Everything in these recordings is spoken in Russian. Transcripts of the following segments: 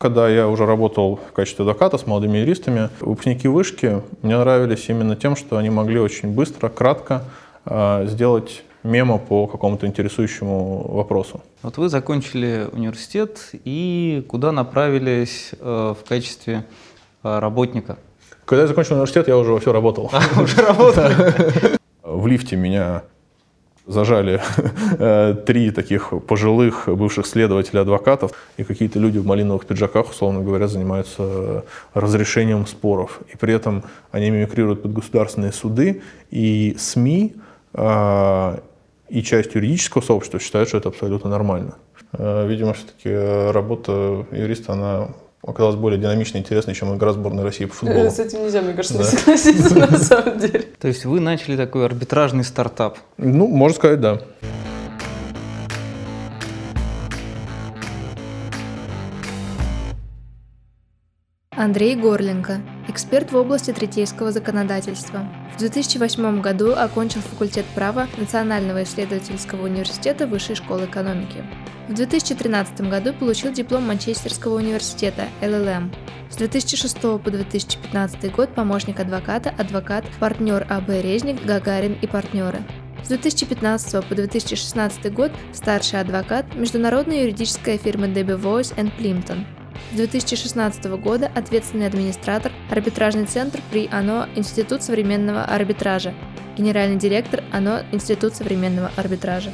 Когда я уже работал в качестве адвоката с молодыми юристами, выпускники вышки мне нравились именно тем, что они могли очень быстро, кратко э, сделать мемо по какому-то интересующему вопросу. Вот вы закончили университет и куда направились э, в качестве э, работника? Когда я закончил университет, я уже все работал. А, уже работал? В лифте меня зажали э, три таких пожилых бывших следователя адвокатов, и какие-то люди в малиновых пиджаках, условно говоря, занимаются разрешением споров. И при этом они мимикрируют под государственные суды, и СМИ, э, и часть юридического сообщества считают, что это абсолютно нормально. Э, видимо, все-таки работа юриста, она оказалась более динамичной и интересной, чем игра сборной России по футболу. С этим нельзя, мне кажется, да. не согласиться на самом деле. То есть вы начали такой арбитражный стартап? Ну, можно сказать, да. Андрей Горленко, эксперт в области третейского законодательства. В 2008 году окончил факультет права Национального исследовательского университета Высшей школы экономики. В 2013 году получил диплом Манчестерского университета LLM. С 2006 по 2015 год помощник адвоката, адвокат, партнер АБ Резник, Гагарин и партнеры. С 2015 по 2016 год старший адвокат международной юридической фирмы Debbie Voice Plimpton. С 2016 года ответственный администратор, арбитражный центр при АНО Институт современного арбитража, генеральный директор АНО Институт современного арбитража.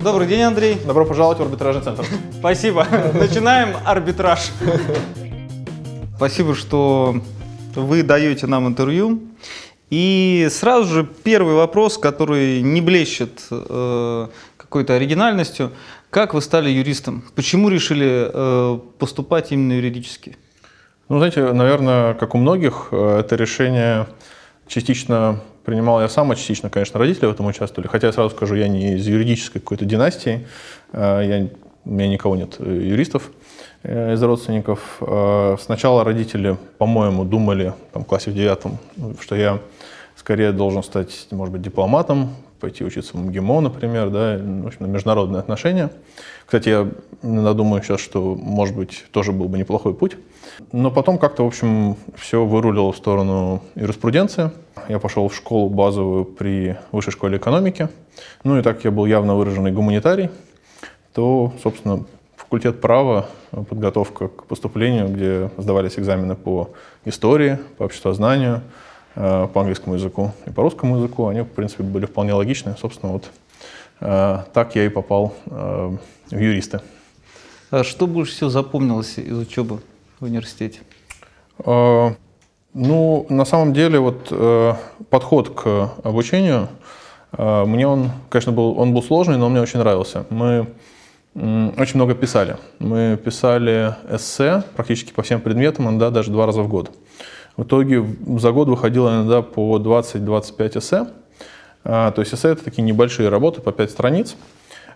Добрый день, Андрей. Добро пожаловать в арбитражный центр. Спасибо. Начинаем арбитраж. Спасибо, что вы даете нам интервью. И сразу же первый вопрос, который не блещет э, какой-то оригинальностью. Как вы стали юристом? Почему решили э, поступать именно юридически? Ну, знаете, наверное, как у многих, э, это решение частично принимал я сам, а частично, конечно, родители в этом участвовали. Хотя я сразу скажу, я не из юридической какой-то династии, э, я, у меня никого нет э, юристов из родственников. Сначала родители, по-моему, думали там, в классе в девятом, что я скорее должен стать, может быть, дипломатом, пойти учиться в МГИМО, например, да, в общем, на международные отношения. Кстати, я думаю сейчас, что, может быть, тоже был бы неплохой путь. Но потом как-то, в общем, все вырулило в сторону юриспруденции. Я пошел в школу базовую при Высшей школе экономики. Ну и так я был явно выраженный гуманитарий, то, собственно, факультет права, подготовка к поступлению, где сдавались экзамены по истории, по обществознанию, по английскому языку и по русскому языку, они, в принципе, были вполне логичны. Собственно, вот э, так я и попал э, в юристы. А что больше всего запомнилось из учебы в университете? Ну, на самом деле, вот э, подход к обучению, э, мне он, конечно, был, он был сложный, но он мне очень нравился. Мы очень много писали. Мы писали эссе практически по всем предметам, иногда даже два раза в год. В итоге за год выходило иногда по 20-25 эссе. А, то есть эссе — это такие небольшие работы по 5 страниц.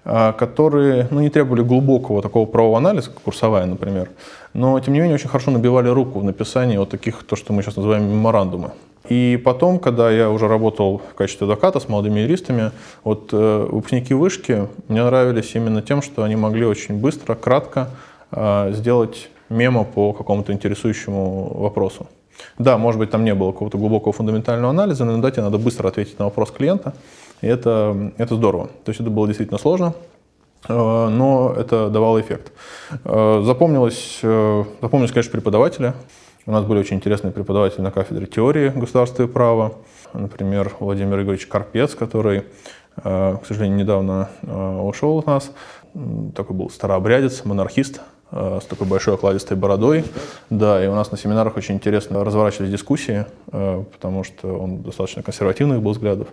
А, которые ну, не требовали глубокого такого правового анализа, как курсовая, например, но, тем не менее, очень хорошо набивали руку в написании вот таких, то, что мы сейчас называем меморандумы. И потом, когда я уже работал в качестве адвоката с молодыми юристами, вот э, выпускники вышки мне нравились именно тем, что они могли очень быстро, кратко э, сделать мемо по какому-то интересующему вопросу. Да, может быть, там не было какого-то глубокого фундаментального анализа, но иногда тебе надо быстро ответить на вопрос клиента, и это, это здорово. То есть это было действительно сложно, э, но это давало эффект. Э, запомнилось, э, запомнились, конечно, преподаватели. У нас были очень интересные преподаватели на кафедре теории государства и права. Например, Владимир Игоревич Карпец, который, к сожалению, недавно ушел от нас. Такой был старообрядец, монархист, с такой большой окладистой бородой. Да, и у нас на семинарах очень интересно разворачивались дискуссии, потому что он достаточно консервативных был взглядов.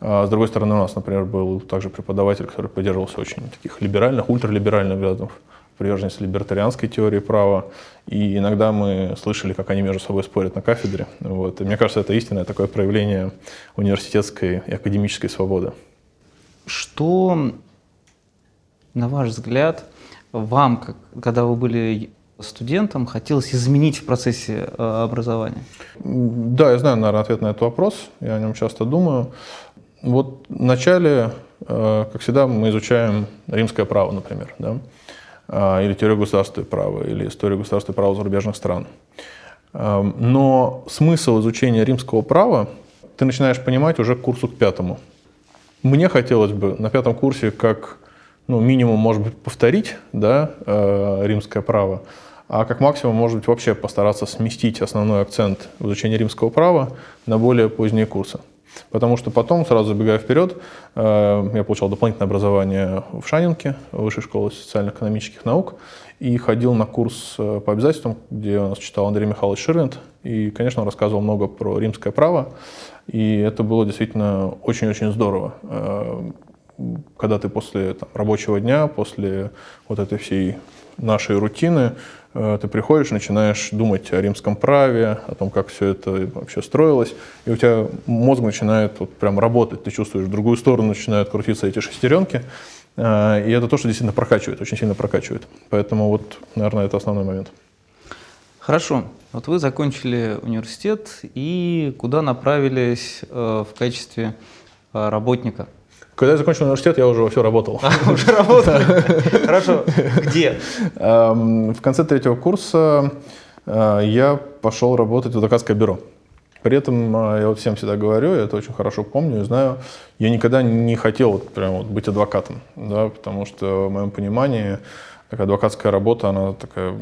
А с другой стороны, у нас, например, был также преподаватель, который поддерживался очень таких либеральных, ультралиберальных взглядов, приверженность либертарианской теории права. И иногда мы слышали, как они между собой спорят на кафедре. Вот. И мне кажется, это истинное такое проявление университетской и академической свободы. Что, на ваш взгляд, вам, когда вы были студентом, хотелось изменить в процессе э, образования? Да, я знаю, наверное, ответ на этот вопрос. Я о нем часто думаю. Вот в начале как всегда, мы изучаем римское право, например, да? или теорию государственного права, или историю государственного права зарубежных стран. Но смысл изучения римского права ты начинаешь понимать уже к курсу к пятому. Мне хотелось бы на пятом курсе как ну, минимум, может быть, повторить да, э, римское право, а как максимум, может быть, вообще постараться сместить основной акцент в изучении римского права на более поздние курсы. Потому что потом, сразу забегая вперед, э, я получал дополнительное образование в Шанинке, Высшей школы социально-экономических наук, и ходил на курс э, по обязательствам, где у нас читал Андрей Михайлович Ширвинд, и, конечно, он рассказывал много про римское право, и это было действительно очень-очень здорово. Когда ты после там, рабочего дня, после вот этой всей нашей рутины, э, ты приходишь, начинаешь думать о римском праве, о том, как все это вообще строилось, и у тебя мозг начинает вот прям работать, ты чувствуешь, в другую сторону начинают крутиться эти шестеренки, э, и это то, что действительно прокачивает, очень сильно прокачивает. Поэтому вот, наверное, это основной момент. Хорошо. Вот вы закончили университет и куда направились э, в качестве работника? Когда я закончил университет, я уже во все работал. А, уже работал? Хорошо. Где? Эм, в конце третьего курса э, я пошел работать в адвокатское бюро. При этом э, я вот всем всегда говорю, я это очень хорошо помню и знаю, я никогда не хотел вот прям вот быть адвокатом, да, потому что в моем понимании такая адвокатская работа, она такая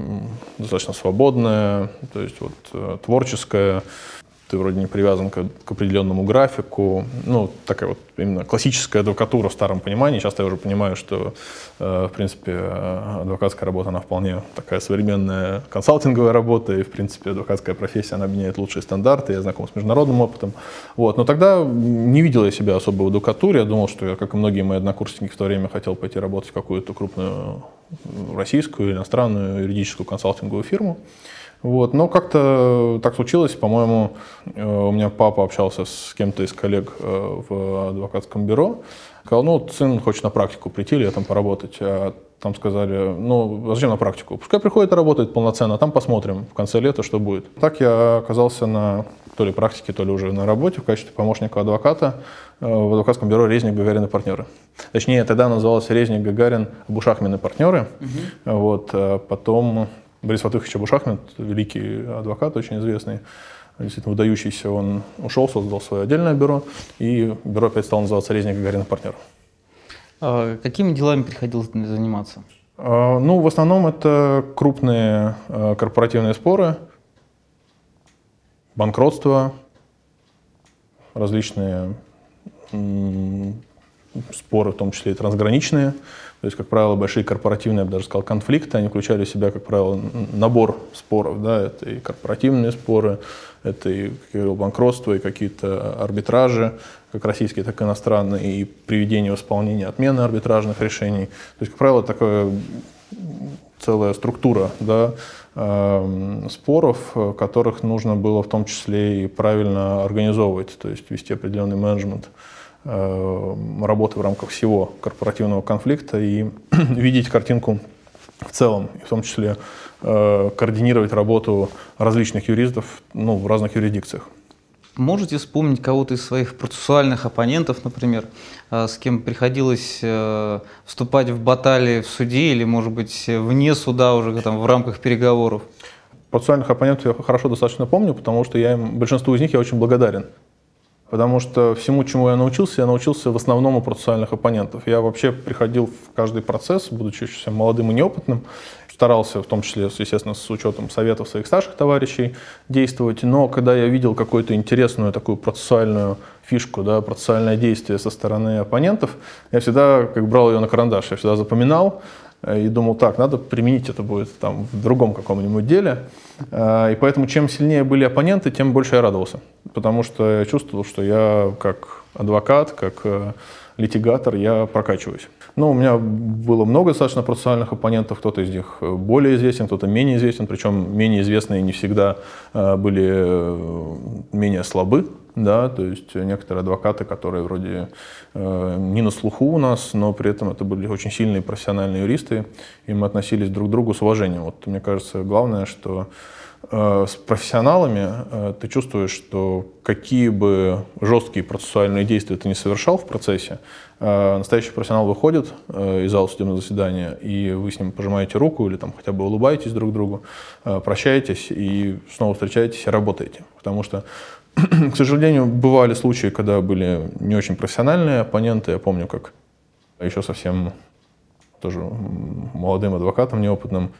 достаточно свободная, то есть вот э, творческая, ты вроде не привязан к, к определенному графику. Ну, такая вот именно классическая адвокатура в старом понимании. Часто я уже понимаю, что, э, в принципе, э, адвокатская работа, она вполне такая современная консалтинговая работа, и, в принципе, адвокатская профессия, она меняет лучшие стандарты, я знаком с международным опытом. Вот. Но тогда не видел я себя особо в адвокатуре, я думал, что я, как и многие мои однокурсники в то время, хотел пойти работать в какую-то крупную российскую, иностранную юридическую консалтинговую фирму. Вот. Но как-то так случилось, по-моему, э, у меня папа общался с кем-то из коллег э, в адвокатском бюро, сказал, ну, сын хочет на практику прийти или там поработать. А там сказали, ну, зачем на практику? Пускай приходит и работает полноценно, а там посмотрим в конце лета, что будет. Так я оказался на то ли практике, то ли уже на работе в качестве помощника адвоката э, в адвокатском бюро «Резник, Гагарин и партнеры». Точнее, тогда назывался «Резник, Гагарин, Бушахмин и партнеры». Угу. Вот, а потом Борис Фатыхович Абушахмед, великий адвокат, очень известный, действительно выдающийся, он ушел, создал свое отдельное бюро, и бюро опять стало называться «Резник Гагарин партнер». А какими делами приходилось заниматься? А, ну, в основном это крупные а, корпоративные споры, банкротство, различные споры, в том числе и трансграничные. То есть, как правило, большие корпоративные, я бы даже сказал, конфликты, они включали в себя, как правило, набор споров. Да? Это и корпоративные споры, это и, как я говорил, банкротство, и какие-то арбитражи, как российские, так и иностранные, и приведение в исполнение отмены арбитражных решений. То есть, как правило, такая целая структура да, э, споров, которых нужно было в том числе и правильно организовывать, то есть вести определенный менеджмент. Э, работы в рамках всего корпоративного конфликта и видеть картинку в целом, и в том числе э, координировать работу различных юристов ну, в разных юрисдикциях. Можете вспомнить кого-то из своих процессуальных оппонентов, например, э, с кем приходилось вступать в баталии в суде или, может быть, вне суда уже там, в рамках переговоров? Процессуальных оппонентов я хорошо достаточно помню, потому что я им, большинству из них я очень благодарен. Потому что всему, чему я научился, я научился в основном у процессуальных оппонентов. Я вообще приходил в каждый процесс, будучи еще молодым и неопытным, старался, в том числе, естественно, с учетом советов своих старших товарищей действовать. Но когда я видел какую-то интересную такую процессуальную фишку, да, процессуальное действие со стороны оппонентов, я всегда как брал ее на карандаш, я всегда запоминал, и думал, так, надо применить это будет там в другом каком-нибудь деле. Э, и поэтому чем сильнее были оппоненты, тем больше я радовался. Потому что я чувствовал, что я как адвокат, как э, литигатор, я прокачиваюсь. Ну, у меня было много достаточно процессуальных оппонентов, кто-то из них более известен, кто-то менее известен, причем менее известные не всегда были менее слабы да, то есть некоторые адвокаты, которые вроде э, не на слуху у нас, но при этом это были очень сильные профессиональные юристы, и мы относились друг к другу с уважением. Вот мне кажется, главное, что э, с профессионалами э, ты чувствуешь, что какие бы жесткие процессуальные действия ты не совершал в процессе, э, настоящий профессионал выходит э, из зала судебного заседания, и вы с ним пожимаете руку или там хотя бы улыбаетесь друг другу, э, прощаетесь и снова встречаетесь и работаете. Потому что к сожалению, бывали случаи, когда были не очень профессиональные оппоненты. Я помню, как еще совсем тоже молодым адвокатом неопытным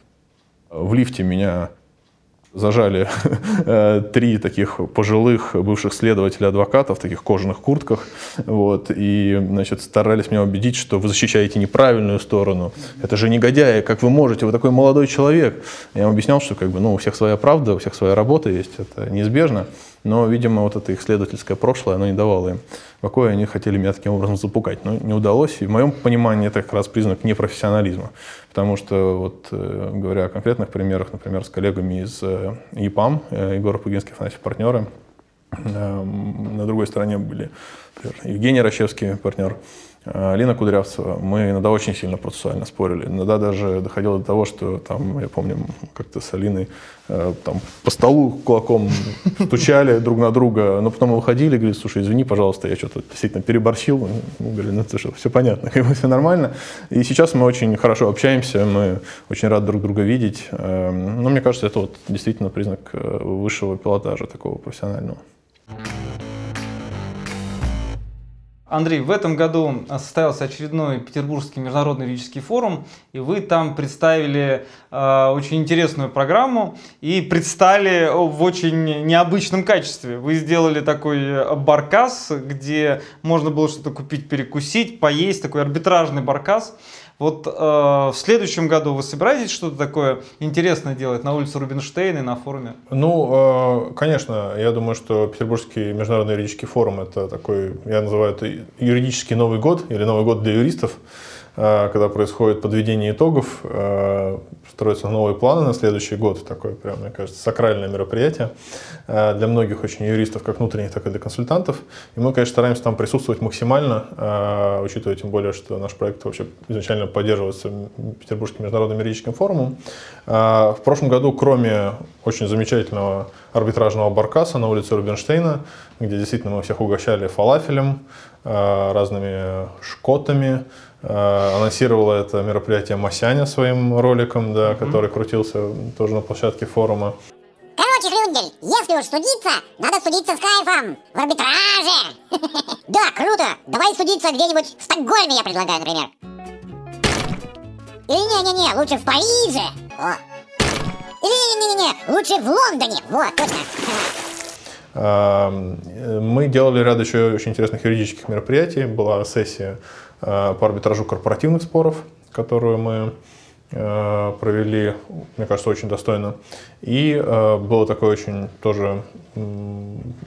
в лифте меня зажали э, три таких пожилых бывших следователя адвокатов в таких кожаных куртках, вот, и, значит, старались меня убедить, что вы защищаете неправильную сторону. Это же негодяи, как вы можете, вы такой молодой человек. Я им объяснял, что как бы, ну, у всех своя правда, у всех своя работа есть, это неизбежно. Но, видимо, вот это их следовательское прошлое, оно не давало им покоя, они хотели меня таким образом запугать. Но не удалось, и в моем понимании это как раз признак непрофессионализма. Потому что, вот, э, говоря о конкретных примерах, например, с коллегами из э, ЕПАМ, э, Егор Пугинский, Афанасьев, партнеры, на другой стороне были например, Евгений Рощевский, партнер, Алина Кудрявцева, мы иногда очень сильно процессуально спорили. Иногда даже доходило до того, что там, я помню, как-то с Алиной э, там, по столу кулаком стучали друг на друга, но потом мы выходили и говорили, слушай, извини, пожалуйста, я что-то действительно переборщил. Мы говорили, ну это что, все понятно, как бы все нормально. И сейчас мы очень хорошо общаемся, мы очень рады друг друга видеть. Эм, но мне кажется, это вот действительно признак э, высшего пилотажа такого профессионального. Андрей, в этом году состоялся очередной Петербургский международный юридический форум, и вы там представили э, очень интересную программу и предстали в очень необычном качестве. Вы сделали такой баркас, где можно было что-то купить, перекусить, поесть, такой арбитражный баркас. Вот э, в следующем году вы собираетесь что-то такое интересное делать на улице Рубинштейна и на форуме? Ну, э, конечно, я думаю, что Петербургский международный юридический форум это такой, я называю это юридический Новый год или Новый год для юристов. Э, когда происходит подведение итогов, э, строятся новые планы на следующий год. Такое, прям, мне кажется, сакральное мероприятие э, для многих очень юристов, как внутренних, так и для консультантов. И мы, конечно, стараемся там присутствовать максимально, учитывая тем более, что наш проект вообще изначально поддерживается Петербургским международным юридическим форумом. В прошлом году, кроме очень замечательного арбитражного баркаса на улице Рубинштейна, где действительно мы всех угощали фалафелем, разными шкотами, Э, анонсировала это мероприятие Масяня своим роликом, да, mm-hmm. который крутился тоже на площадке форума. Короче, Хрюндель, если уж судиться, надо судиться с кайфом, в арбитраже. Да, круто, давай судиться где-нибудь в Стокгольме, я предлагаю, например. Или не-не-не, лучше в Париже. О. Или не-не-не, лучше в Лондоне. Вот, точно. Эм, мы делали ряд еще очень интересных юридических мероприятий. Была сессия Э, по арбитражу корпоративных споров, которую мы э, провели, мне кажется, очень достойно. И э, было такое очень тоже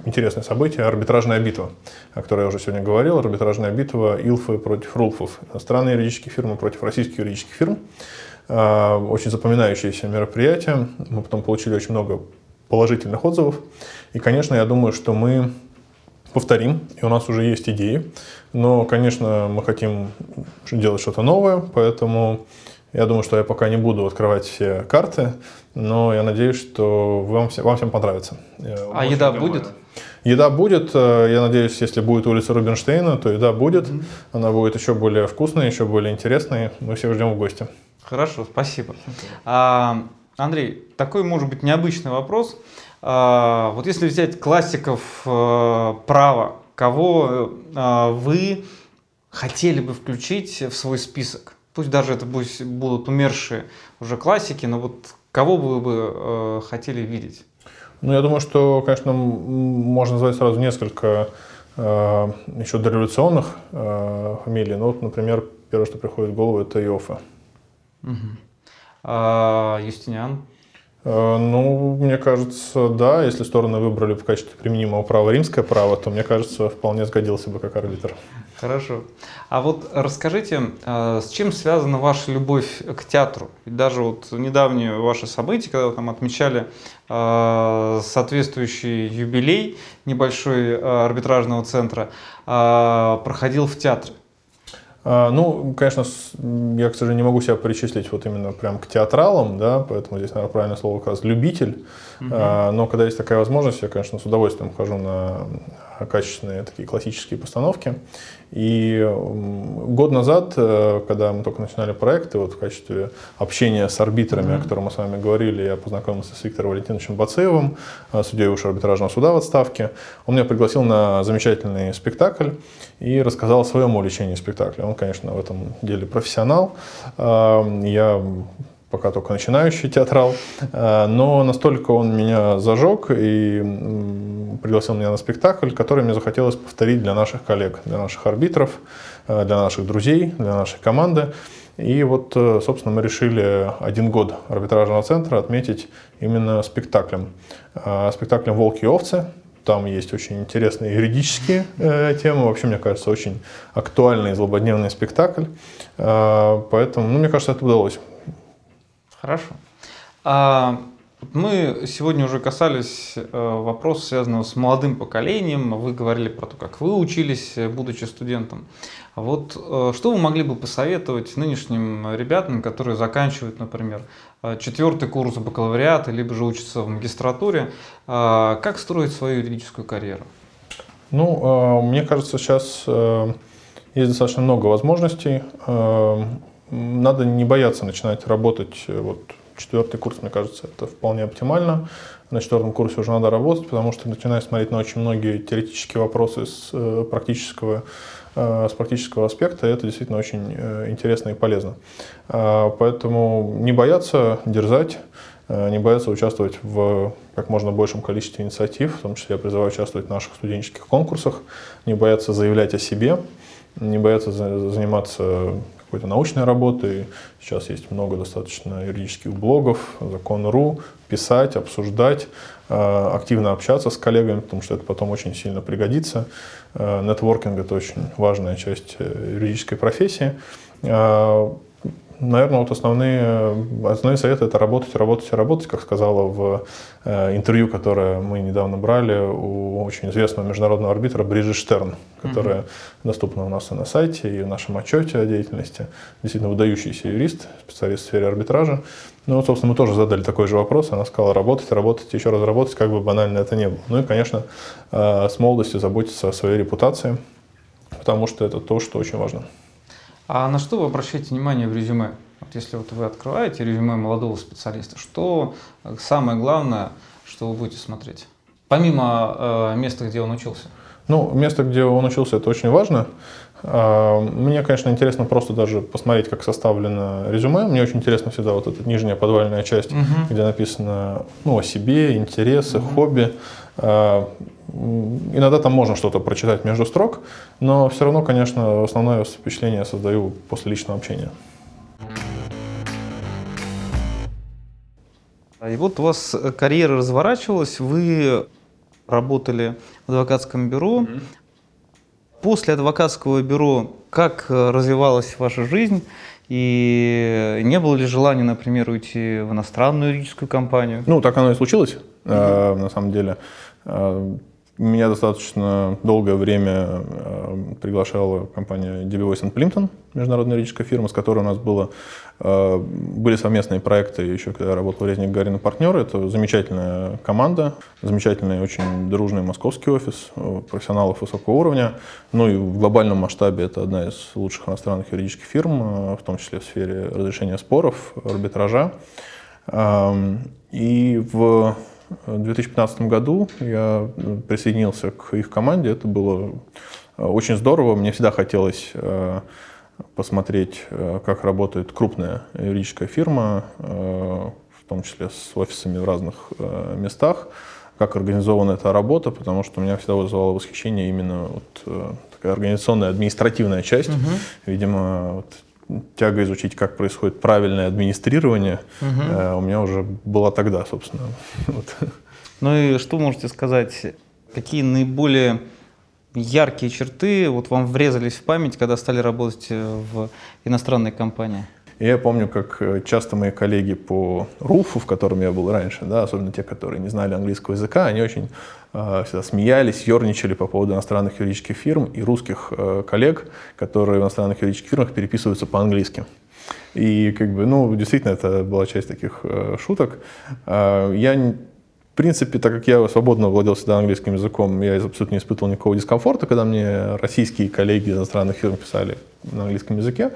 интересное событие – арбитражная битва, о которой я уже сегодня говорил. Арбитражная битва Илфы против Рулфов. Иностранные юридические фирмы против российских юридических фирм. Очень запоминающееся мероприятие. Мы потом получили очень много положительных отзывов. И, конечно, я думаю, что мы повторим, и у нас уже есть идеи. Но, конечно, мы хотим делать что-то новое, поэтому я думаю, что я пока не буду открывать все карты, но я надеюсь, что вам, вам всем понравится. А Очень еда будет? Еда будет. Э, я надеюсь, если будет улица Рубинштейна, то еда будет. Mm-hmm. Она будет еще более вкусной, еще более интересной. Мы всех ждем в гости. Хорошо, спасибо. А, Андрей, такой может быть необычный вопрос. А, вот если взять классиков а, права, кого э, вы хотели бы включить в свой список? Пусть даже это будут умершие уже классики, но вот кого бы вы э, хотели видеть? Ну, я думаю, что, конечно, можно назвать сразу несколько э, еще дореволюционных э, фамилий. Ну, вот, например, первое, что приходит в голову, это Иофа. Угу. А, Юстиниан? Э, ну, мне кажется, да, если стороны выбрали в качестве применимого права римское право, то, мне кажется, вполне сгодился бы как арбитр. Хорошо. А вот расскажите, э, с чем связана ваша любовь к театру? Ведь даже вот недавние ваши события, когда вы там отмечали э, соответствующий юбилей небольшой арбитражного центра, проходил в театре. А, ну, конечно, я, к сожалению, не могу себя причислить вот именно прям к театралам, да, поэтому здесь, наверное, правильное слово как раз любитель. Угу. Но когда есть такая возможность, я, конечно, с удовольствием хожу на качественные такие классические постановки. И год назад, э, когда мы только начинали проекты, вот в качестве общения с арбитрами, mm-hmm. о котором мы с вами говорили, я познакомился с Виктором Валентиновичем Бацеевым, э, судьей высшего арбитражного суда в отставке. Он меня пригласил на замечательный спектакль и рассказал о своем увлечении спектакля. Он, конечно, в этом деле профессионал. Э, я пока только начинающий театрал, э, но настолько он меня зажег и пригласил меня на спектакль, который мне захотелось повторить для наших коллег, для наших арбитров, э, для наших друзей, для нашей команды. И вот, э, собственно, мы решили один год арбитражного центра отметить именно спектаклем. Спектаклем «Волки и овцы», там есть очень интересные юридические э, темы. Вообще, мне кажется, очень актуальный и злободневный спектакль. Э, поэтому, ну, мне кажется, это удалось. Хорошо. А, мы сегодня уже касались э, вопроса, связанного с молодым поколением. Вы говорили про то, как вы учились, будучи студентом. А вот э, что вы могли бы посоветовать нынешним ребятам, которые заканчивают, например, э, четвертый курс бакалавриата, либо же учатся в магистратуре, как строить свою юридическую карьеру? Ну, мне кажется, сейчас есть достаточно много возможностей надо не бояться начинать работать. Э, вот четвертый курс, мне кажется, это вполне оптимально. На четвертом курсе уже надо работать, потому что начинаешь смотреть на очень многие теоретические вопросы с э, практического, э, с практического аспекта, это действительно очень интересно и полезно. А, поэтому не бояться дерзать, не бояться участвовать в как можно большем количестве инициатив, в том числе я призываю участвовать в наших студенческих конкурсах, не бояться заявлять о себе, не бояться заниматься какой-то научной работы. Сейчас есть много достаточно юридических блогов, закон.ру, писать, обсуждать, э, активно общаться с коллегами, потому что это потом очень сильно пригодится. Э, нетворкинг – это очень важная часть э, юридической профессии. Наверное, вот основные, основные советы – это работать, работать и работать, как сказала в э, интервью, которое мы недавно брали у очень известного международного арбитра Бриджит Штерн, которая угу. доступна у нас и на сайте, и в нашем отчете о деятельности. Действительно выдающийся юрист, специалист в сфере арбитража. Ну, вот, собственно, мы тоже задали такой же вопрос. Она сказала работать, работать, еще раз работать, как бы банально это не было. Ну и, конечно, э, с молодости заботиться о своей репутации, потому что это то, что очень важно. А на что вы обращаете внимание в резюме? Вот если вот вы открываете резюме молодого специалиста, что самое главное, что вы будете смотреть? Помимо э, места, где он учился. Ну, место, где он учился, это очень важно. А, мне, конечно, интересно просто даже посмотреть, как составлено резюме. Мне очень интересно всегда вот эта нижняя подвальная часть, угу. где написано ну, о себе, интересы, угу. хобби. А, иногда там можно что-то прочитать между строк, но все равно, конечно, основное впечатление я создаю после личного общения. И вот у вас карьера разворачивалась, вы работали в адвокатском бюро. Mm-hmm. После адвокатского бюро как развивалась ваша жизнь? И не было ли желания, например, уйти в иностранную юридическую компанию? Ну, так оно и случилось, mm-hmm. на самом деле. Э, меня достаточно долгое время э, приглашала компания DB Voice Plimpton, международная юридическая фирма, с которой у нас было, э, были совместные проекты еще, когда я работал в Резник Гарин партнеры. Это замечательная команда, замечательный, очень дружный московский офис профессионалов высокого уровня. Ну и в глобальном масштабе это одна из лучших иностранных юридических фирм, в том числе в сфере разрешения споров, арбитража. Эм, и в в 2015 году я э, присоединился к их команде. Это было э, очень здорово. Мне всегда хотелось э, посмотреть, как работает крупная юридическая фирма, в том числе с офисами в разных местах, как организована эта работа, потому что меня всегда вызывало восхищение именно вот такая организационная административная часть. Угу. Видимо, вот тяга изучить, как происходит правильное администрирование, угу. у меня уже была тогда, собственно. Вот. Ну и что можете сказать, какие наиболее яркие черты вот вам врезались в память, когда стали работать в иностранной компании? Я помню, как э, часто мои коллеги по РУФу, в котором я был раньше, да, особенно те, которые не знали английского языка, они очень э, всегда смеялись, ерничали по поводу иностранных юридических фирм и русских э, коллег, которые в иностранных юридических фирмах переписываются по-английски. И как бы, ну, действительно, это была часть таких э, шуток. Э, я в принципе, так как я свободно владел всегда английским языком, я абсолютно не испытывал никакого дискомфорта, когда мне российские коллеги из иностранных фирм писали на английском языке.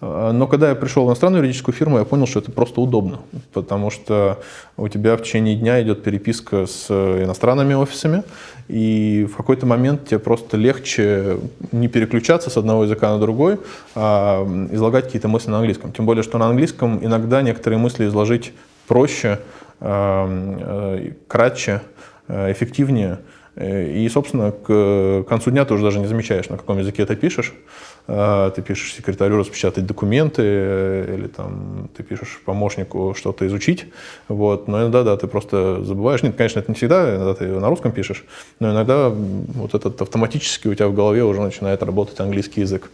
Но когда я пришел в иностранную юридическую фирму, я понял, что это просто удобно, потому что у тебя в течение дня идет переписка с иностранными офисами, и в какой-то момент тебе просто легче не переключаться с одного языка на другой, а излагать какие-то мысли на английском. Тем более, что на английском иногда некоторые мысли изложить проще, кратче, э, эффективнее. Э, и, собственно, к концу дня ты уже даже не замечаешь, на каком языке ты пишешь. Ты пишешь секретарю распечатать документы, или там ты пишешь помощнику что-то изучить. Вот. Но иногда, да, ты просто забываешь. Нет, конечно, это не всегда, иногда ты на русском пишешь, но иногда вот этот автоматически у тебя в голове уже начинает работать английский язык.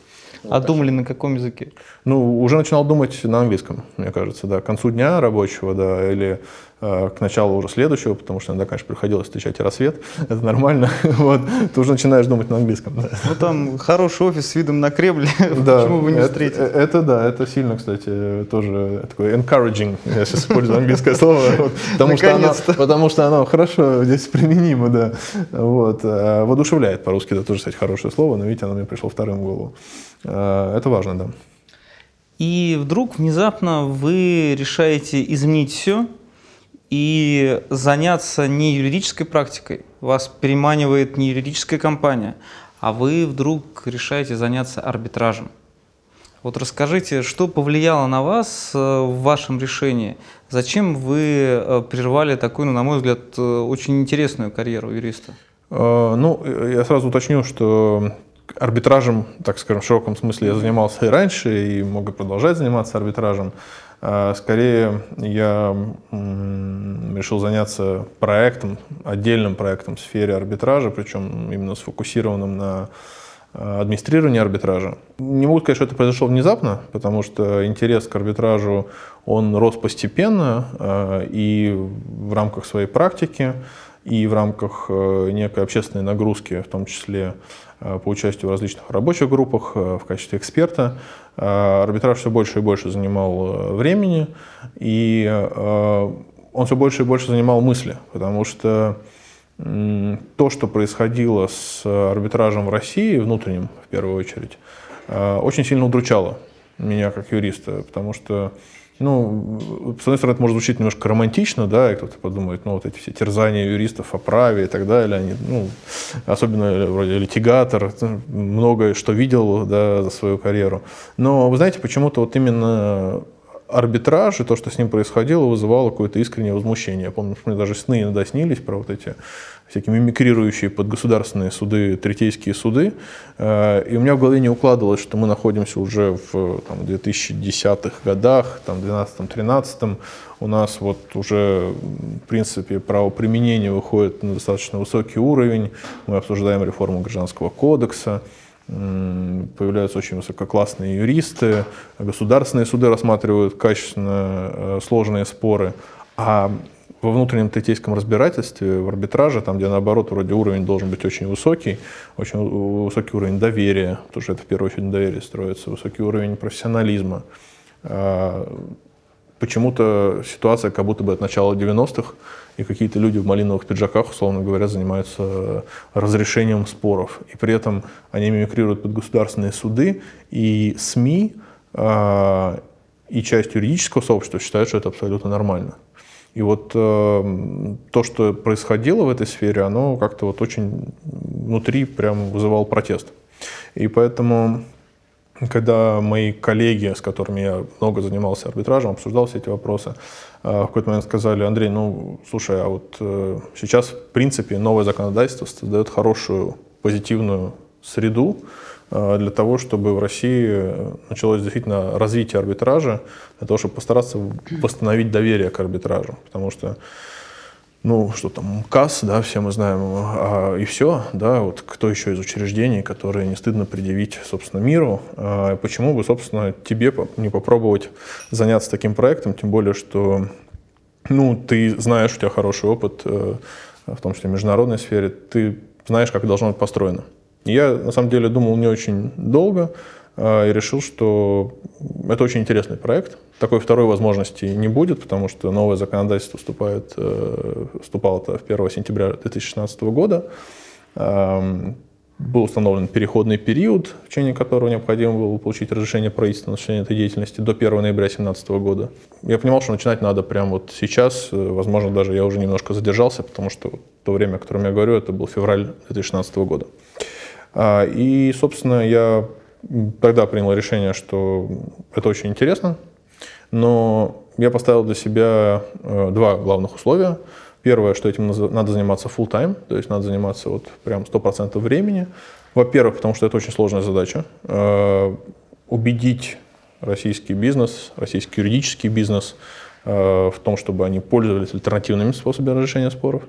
А думали на каком языке? Ну, уже начинал думать на английском, мне кажется, да. К концу дня рабочего, да, или э, к началу уже следующего, потому что иногда, конечно, приходилось встречать и рассвет, это нормально, вот, ты уже начинаешь думать на английском. Да. Ну, там хороший офис с видом на Кремль, да, почему бы не это, встретить? Это, это да, это сильно, кстати, тоже такой encouraging, я сейчас использую английское слово, вот, потому, что оно, потому что оно хорошо здесь применимо, да, вот, э, воодушевляет по-русски, это тоже, кстати, хорошее слово, но видите, оно мне пришло вторым в голову. Э, это важно, да. И вдруг внезапно вы решаете изменить все и заняться не юридической практикой. Вас переманивает не юридическая компания, а вы вдруг решаете заняться арбитражем. Вот расскажите, что повлияло на вас э, в вашем решении? Зачем вы э, прервали такую, ну, на мой взгляд, очень интересную карьеру юриста? Ну, я сразу уточню, что арбитражем, так скажем, в широком смысле я занимался и раньше, и могу продолжать заниматься арбитражем. А, скорее, я решил заняться проектом, отдельным проектом в сфере арбитража, причем именно сфокусированным на а, администрирование арбитража. Не могу сказать, что это произошло внезапно, потому что интерес к арбитражу, он рос постепенно а, и в рамках своей практики, и в рамках э, некой общественной нагрузки, в том числе по участию в различных рабочих группах э, в качестве эксперта. Э, арбитраж все больше и больше занимал времени, и он все больше и больше занимал мысли, потому что то, что происходило с арбитражем в России, внутренним в первую очередь, очень сильно удручало меня как юриста, потому что ну, с одной стороны, это может звучить немножко романтично, да, и кто-то подумает, ну, вот эти все терзания юристов о праве и так далее, они, ну, особенно вроде литигатор, многое что видел, да, за свою карьеру. Но, вы знаете, почему-то вот именно арбитраж и то, что с ним происходило, вызывало какое-то искреннее возмущение. Я помню, что мне даже сны иногда снились про вот эти всякие мимикрирующие под государственные суды, третейские суды. Э, и у меня в голове не укладывалось, что мы находимся уже в там, 2010-х годах, там, 12-13 у нас вот уже, в принципе, правоприменение выходит на достаточно высокий уровень. Мы обсуждаем реформу Гражданского кодекса появляются очень высококлассные юристы, государственные суды рассматривают качественно э, сложные споры, а во внутреннем третейском разбирательстве, в арбитраже, там, где наоборот вроде уровень должен быть очень высокий, очень высокий уровень доверия, потому что это в первую очередь доверие строится, высокий уровень профессионализма. А, почему-то ситуация как будто бы от начала 90-х, и какие-то люди в малиновых пиджаках, условно говоря, занимаются разрешением споров. И при этом они мимикрируют под государственные суды, и СМИ, а, и часть юридического сообщества считают, что это абсолютно нормально. И вот э, то, что происходило в этой сфере, оно как-то вот очень внутри прям вызывало протест. И поэтому, когда мои коллеги, с которыми я много занимался арбитражем, обсуждал все эти вопросы, э, в какой-то момент сказали, Андрей, ну, слушай, а вот э, сейчас, в принципе, новое законодательство создает хорошую, позитивную среду, для того, чтобы в России началось действительно развитие арбитража, для того, чтобы постараться восстановить доверие к арбитражу. Потому что ну, что там, МКАС, да, все мы знаем, а, и все, да, вот кто еще из учреждений, которые не стыдно предъявить, собственно, миру, а, почему бы, собственно, тебе не попробовать заняться таким проектом, тем более, что, ну, ты знаешь, у тебя хороший опыт, э, в том числе в международной сфере, ты знаешь, как должно быть построено. Я, на самом деле, думал не очень долго, а, и решил, что это очень интересный проект. Такой второй возможности не будет, потому что новое законодательство вступает, э, вступало -то в 1 сентября 2016 года. Был установлен переходный период, в течение которого необходимо было получить разрешение правительства на осуществление этой деятельности до 1 ноября 2017 года. Я понимал, что начинать надо прямо вот сейчас. Э, возможно, даже я уже немножко задержался, потому что то время, о котором я говорю, это был февраль 2016 года. А, и, собственно, я тогда принял решение, что это очень интересно, но я поставил для себя э, два главных условия. Первое, что этим надо заниматься full time, то есть надо заниматься вот прям 100% времени. Во-первых, потому что это очень сложная задача. Э, убедить российский бизнес, российский юридический бизнес э, в том, чтобы они пользовались альтернативными способами разрешения споров.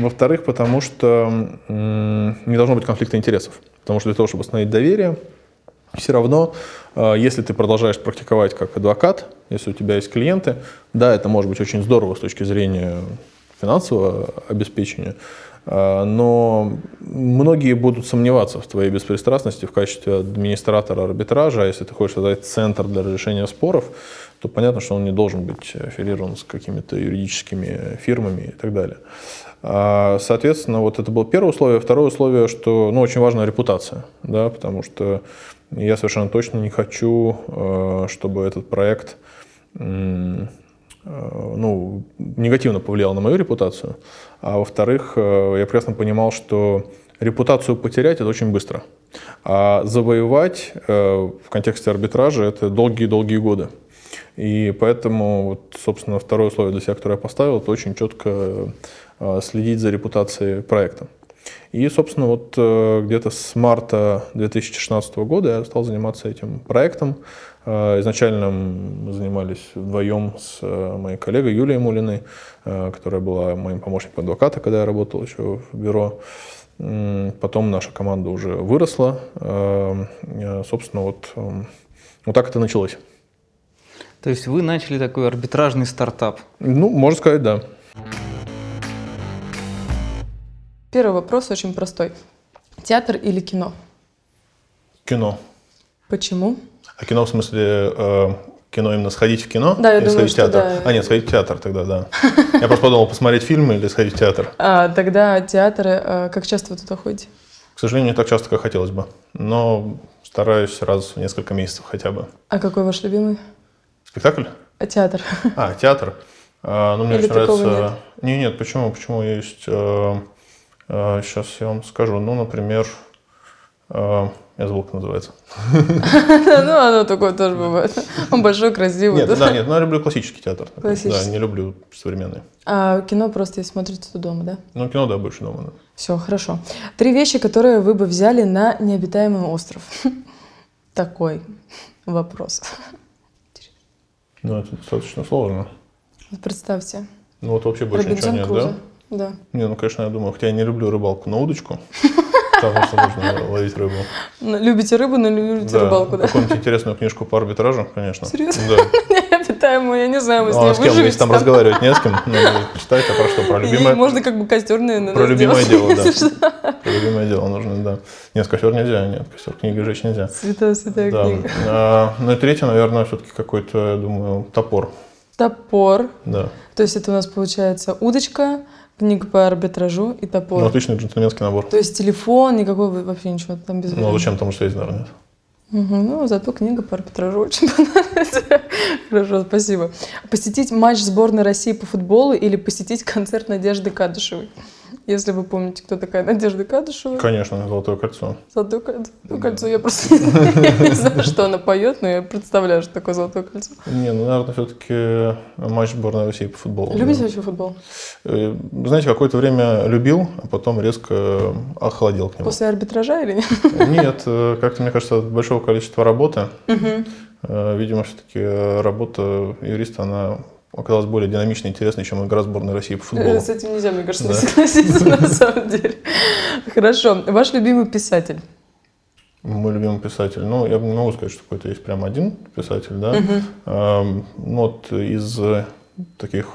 Во-вторых, потому что не должно быть конфликта интересов. Потому что для того, чтобы установить доверие, все равно, э, если ты продолжаешь практиковать как адвокат, если у тебя есть клиенты, да, это может быть очень здорово с точки зрения финансового обеспечения, э, но многие будут сомневаться в твоей беспристрастности в качестве администратора арбитража, а если ты хочешь создать центр для разрешения споров, то понятно, что он не должен быть аффилирован с какими-то юридическими фирмами и так далее. А, соответственно, вот это было первое условие. Второе условие, что ну, очень важна репутация, да, потому что я совершенно точно не хочу, э, чтобы этот проект э, ну, негативно повлиял на мою репутацию. А во-вторых, э, я прекрасно понимал, что репутацию потерять это очень быстро. А завоевать в контексте арбитража это долгие-долгие годы. И поэтому, вот, собственно, второе условие для себя, которое я поставил, это очень четко следить за репутацией проекта. И, собственно, вот э, где-то с марта 2016 года я стал заниматься этим проектом. Э, изначально мы занимались вдвоем с моей коллегой Юлией Мулиной, которая была моим помощником адвоката, когда я работал еще в бюро. Потом наша команда уже выросла. Собственно, вот, вот так это началось. То есть вы начали такой арбитражный стартап? Ну, можно сказать, да. Первый вопрос очень простой. Театр или кино? Кино. Почему? А кино в смысле э, кино именно сходить в кино? Да, я или думаю, сходить в театр? Да. А, нет, сходить в театр тогда, да. Я просто подумал, посмотреть фильмы или сходить в театр. А, тогда театры, э, как часто вы туда ходите? К сожалению, не так часто, как хотелось бы. Но стараюсь раз в несколько месяцев хотя бы. А какой ваш любимый? Спектакль? А театр. А, театр. А, ну, мне Или очень нравится... нет? Не, нет, почему? Почему есть... Э, Сейчас а, я вам скажу. Ну, например, а, я как называется. Ну, оно такое тоже бывает. Он большой, красивый. Нет, да, нет, но я люблю классический театр. Классический. Да, не люблю современный. А кино просто смотрите дома, да? Ну, кино, да, больше дома, да. Все, хорошо. Три вещи, которые вы бы взяли на необитаемый остров. Такой вопрос. Ну, это достаточно сложно. Вот представьте. Ну, вот вообще больше ничего нет, да? Да. Не, ну, конечно, я думаю, хотя я не люблю рыбалку на удочку, потому что нужно ловить рыбу. Ну, Любите рыбу, но любите рыбалку, да? какую-нибудь интересную книжку по арбитражу, конечно. Серьезно? Да. Необитаемую, я не знаю, вы с Ну, ней а с кем, если там разговаривать не с кем, ну, читать, а про что? Про любимое? можно как бы костер, наверное, Про любимое дело, да. Про любимое дело нужно, да. Нет, костер нельзя, нет, костер книги жечь нельзя. Святая, святая книга. А, Ну и третье, наверное, все-таки какой-то, я думаю, топор. Топор. Да. То есть это у нас получается удочка, книга по арбитражу и топор. Ну, отличный джентльменский набор. То есть телефон, никакой вообще ничего там без Ну, вариантов. зачем? Потому что есть, наверное, нет. Мгм, Ну, зато книга по арбитражу очень понравится. Хорошо, спасибо. Посетить матч сборной России по футболу или посетить концерт Надежды Кадышевой? Если вы помните, кто такая Надежда Кадышева. Конечно, золотое кольцо. Золотое кольцо. Золотое кольцо. Я просто не знаю, что она поет, но я представляю, что такое золотое кольцо. Не, ну, наверное, все-таки матч сборной России по футболу. Любите да. вообще футбол? Э, Знаете, какое-то время любил, а потом резко охладел к нему. После арбитража или нет? Нет, э, как-то, мне кажется, от большого количества работы, э, видимо, все-таки работа юриста, она оказалась более динамичной и интересной, чем игра сборной России по футболу. С этим нельзя, мне кажется, не Да. согласиться на самом деле. Хорошо. Ваш любимый писатель? Мой любимый писатель. Ну, я не могу сказать, что какой-то есть прям один писатель, да. Ну, вот из э, таких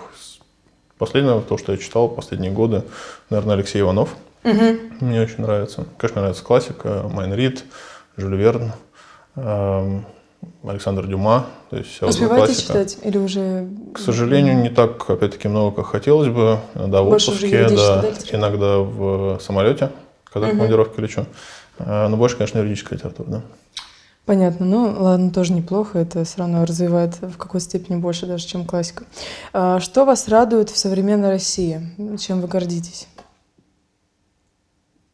последнего, то, что я читал последние годы, наверное, Алексей Иванов. Мне очень нравится. Конечно, нравится классика, Майн Рид, Жюль Верн, эм, Александр Дюма. То есть вся Успеваете читать? Или уже... К сожалению, не так, опять-таки, много, как хотелось бы. Иногда в Больше отпуске, да, да, иногда в самолете, когда в командировке лечу. Э, Но больше, конечно, юридическая литература, да. Понятно. Ну, ладно, тоже неплохо. Это все равно развивает в какой степени больше даже, чем классика. А, Что вас радует в современной России? Чем вы гордитесь?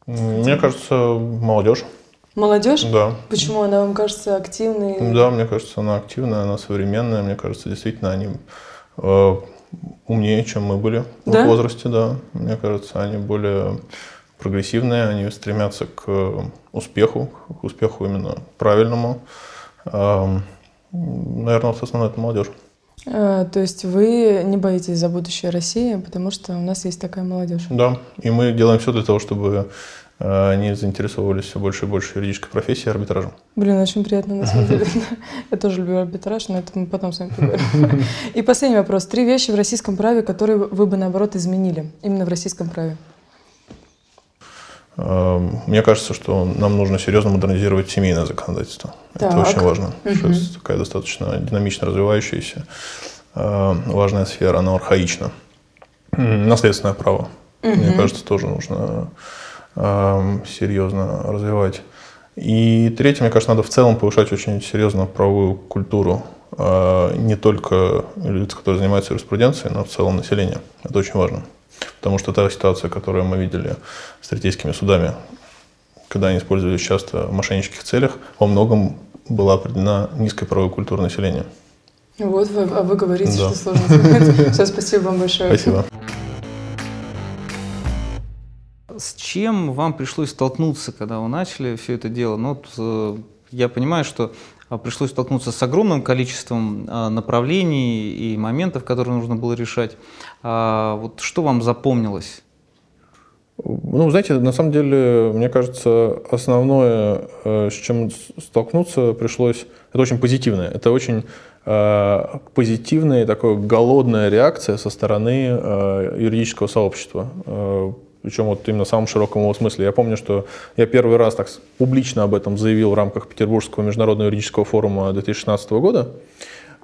Мне кажется, молодежь. Молодежь? Да. Почему она вам кажется активной? Да, мне кажется, она активная, она современная. Мне кажется, действительно, они э, умнее, чем мы были Да? в возрасте, да. Мне кажется, они более прогрессивные, они стремятся к успеху, к успеху именно правильному. Эм, Наверное, вот основное это молодежь. А, То есть вы не боитесь за будущее России, потому что у нас есть такая молодежь. Да, и мы делаем все для того, чтобы э, они заинтересовывались все больше и больше юридической профессией арбитражем. Блин, очень приятно на самом деле. Я тоже люблю арбитраж, но это мы потом с вами поговорим. И последний вопрос. Три вещи в российском праве, которые вы бы, наоборот, изменили. Именно в российском праве. Э, Мне кажется, что нам нужно серьезно модернизировать семейное законодательство. Это Так. очень важно. Сейчас такая достаточно динамично развивающаяся э, важная сфера, она архаична. Наследственное право. Мне кажется, тоже нужно э, серьезно развивать. И третье, мне кажется, надо в целом повышать очень серьезно правовую культуру э, не только лиц, которые занимаются юриспруденцией, но в целом населения. Это очень важно. Потому что та ситуация, которую мы видели с третейскими судами, когда они использовались часто в мошеннических целях, во многом была определена низкой правовой культурой населения. Вот, вы, а вы говорите, Да. что сложно сделать. Все, спасибо вам большое. Спасибо. С чем вам пришлось столкнуться, когда вы начали все это дело? Ну, вот, э, я понимаю, что а, пришлось столкнуться с огромным количеством а, направлений и моментов, которые нужно было решать. А вот что вам запомнилось? Ну, знаете, на самом деле, мне кажется, основное, э, с чем столкнуться пришлось, это очень позитивное. Это очень э, позитивная и такая голодная реакция со стороны э, юридического сообщества. Э, Причем вот именно в самом широком его смысле. Я помню, что я первый раз так публично об этом заявил в рамках Петербургского международного юридического форума 2016 года.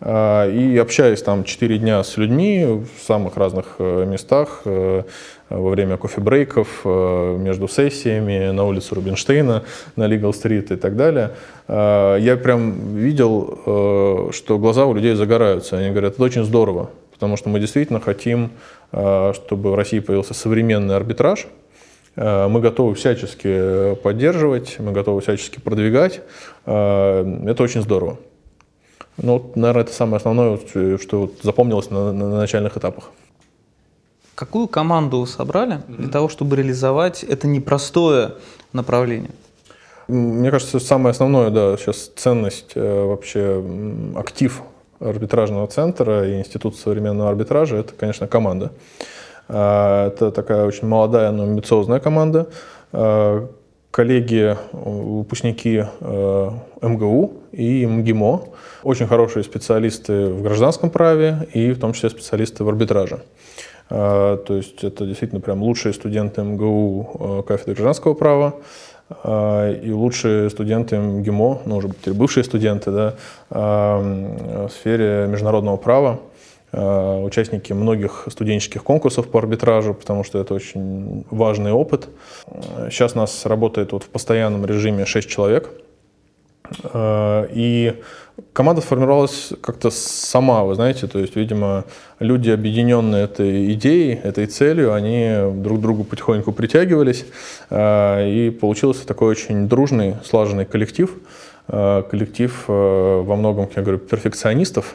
А, И общаясь там 4 дня с людьми в самых разных э, местах, э, во время кофе-брейков, э, между сессиями, на улице Рубинштейна, на Лигал-стрит и так далее, э, я прям видел, что глаза у людей загораются. Они говорят, это очень здорово, потому что мы действительно хотим, э, чтобы в России появился современный арбитраж, Э, Мы готовы всячески поддерживать, мы готовы всячески продвигать. Э, Это очень здорово. Ну, вот, наверное, это самое основное, что вот запомнилось на, на- на начальных этапах. Какую команду вы собрали для того, чтобы реализовать это непростое направление? Мне кажется, самое основное, да, сейчас ценность, вообще актив арбитражного центра и Института современного арбитража, это, конечно, команда. А, Это такая очень молодая, но амбициозная команда. А, Коллеги, выпускники э, МГУ и МГИМО, очень хорошие специалисты в гражданском праве и в том числе специалисты в арбитраже. А, То есть это действительно прям лучшие студенты МГУ кафедры гражданского права а, и лучшие студенты МГИМО, ну уже бывшие студенты, да, а, в сфере международного права, а, участники многих студенческих конкурсов по арбитражу, потому что это очень важный опыт. А, Сейчас у нас работает вот в постоянном режиме 6 человек. Э, И команда сформировалась как-то сама, вы знаете, то есть, видимо, люди, объединенные этой идеей, этой целью, они друг к другу потихоньку притягивались, э, и получился такой очень дружный, слаженный коллектив, Э, коллектив во многом, как я говорю, перфекционистов,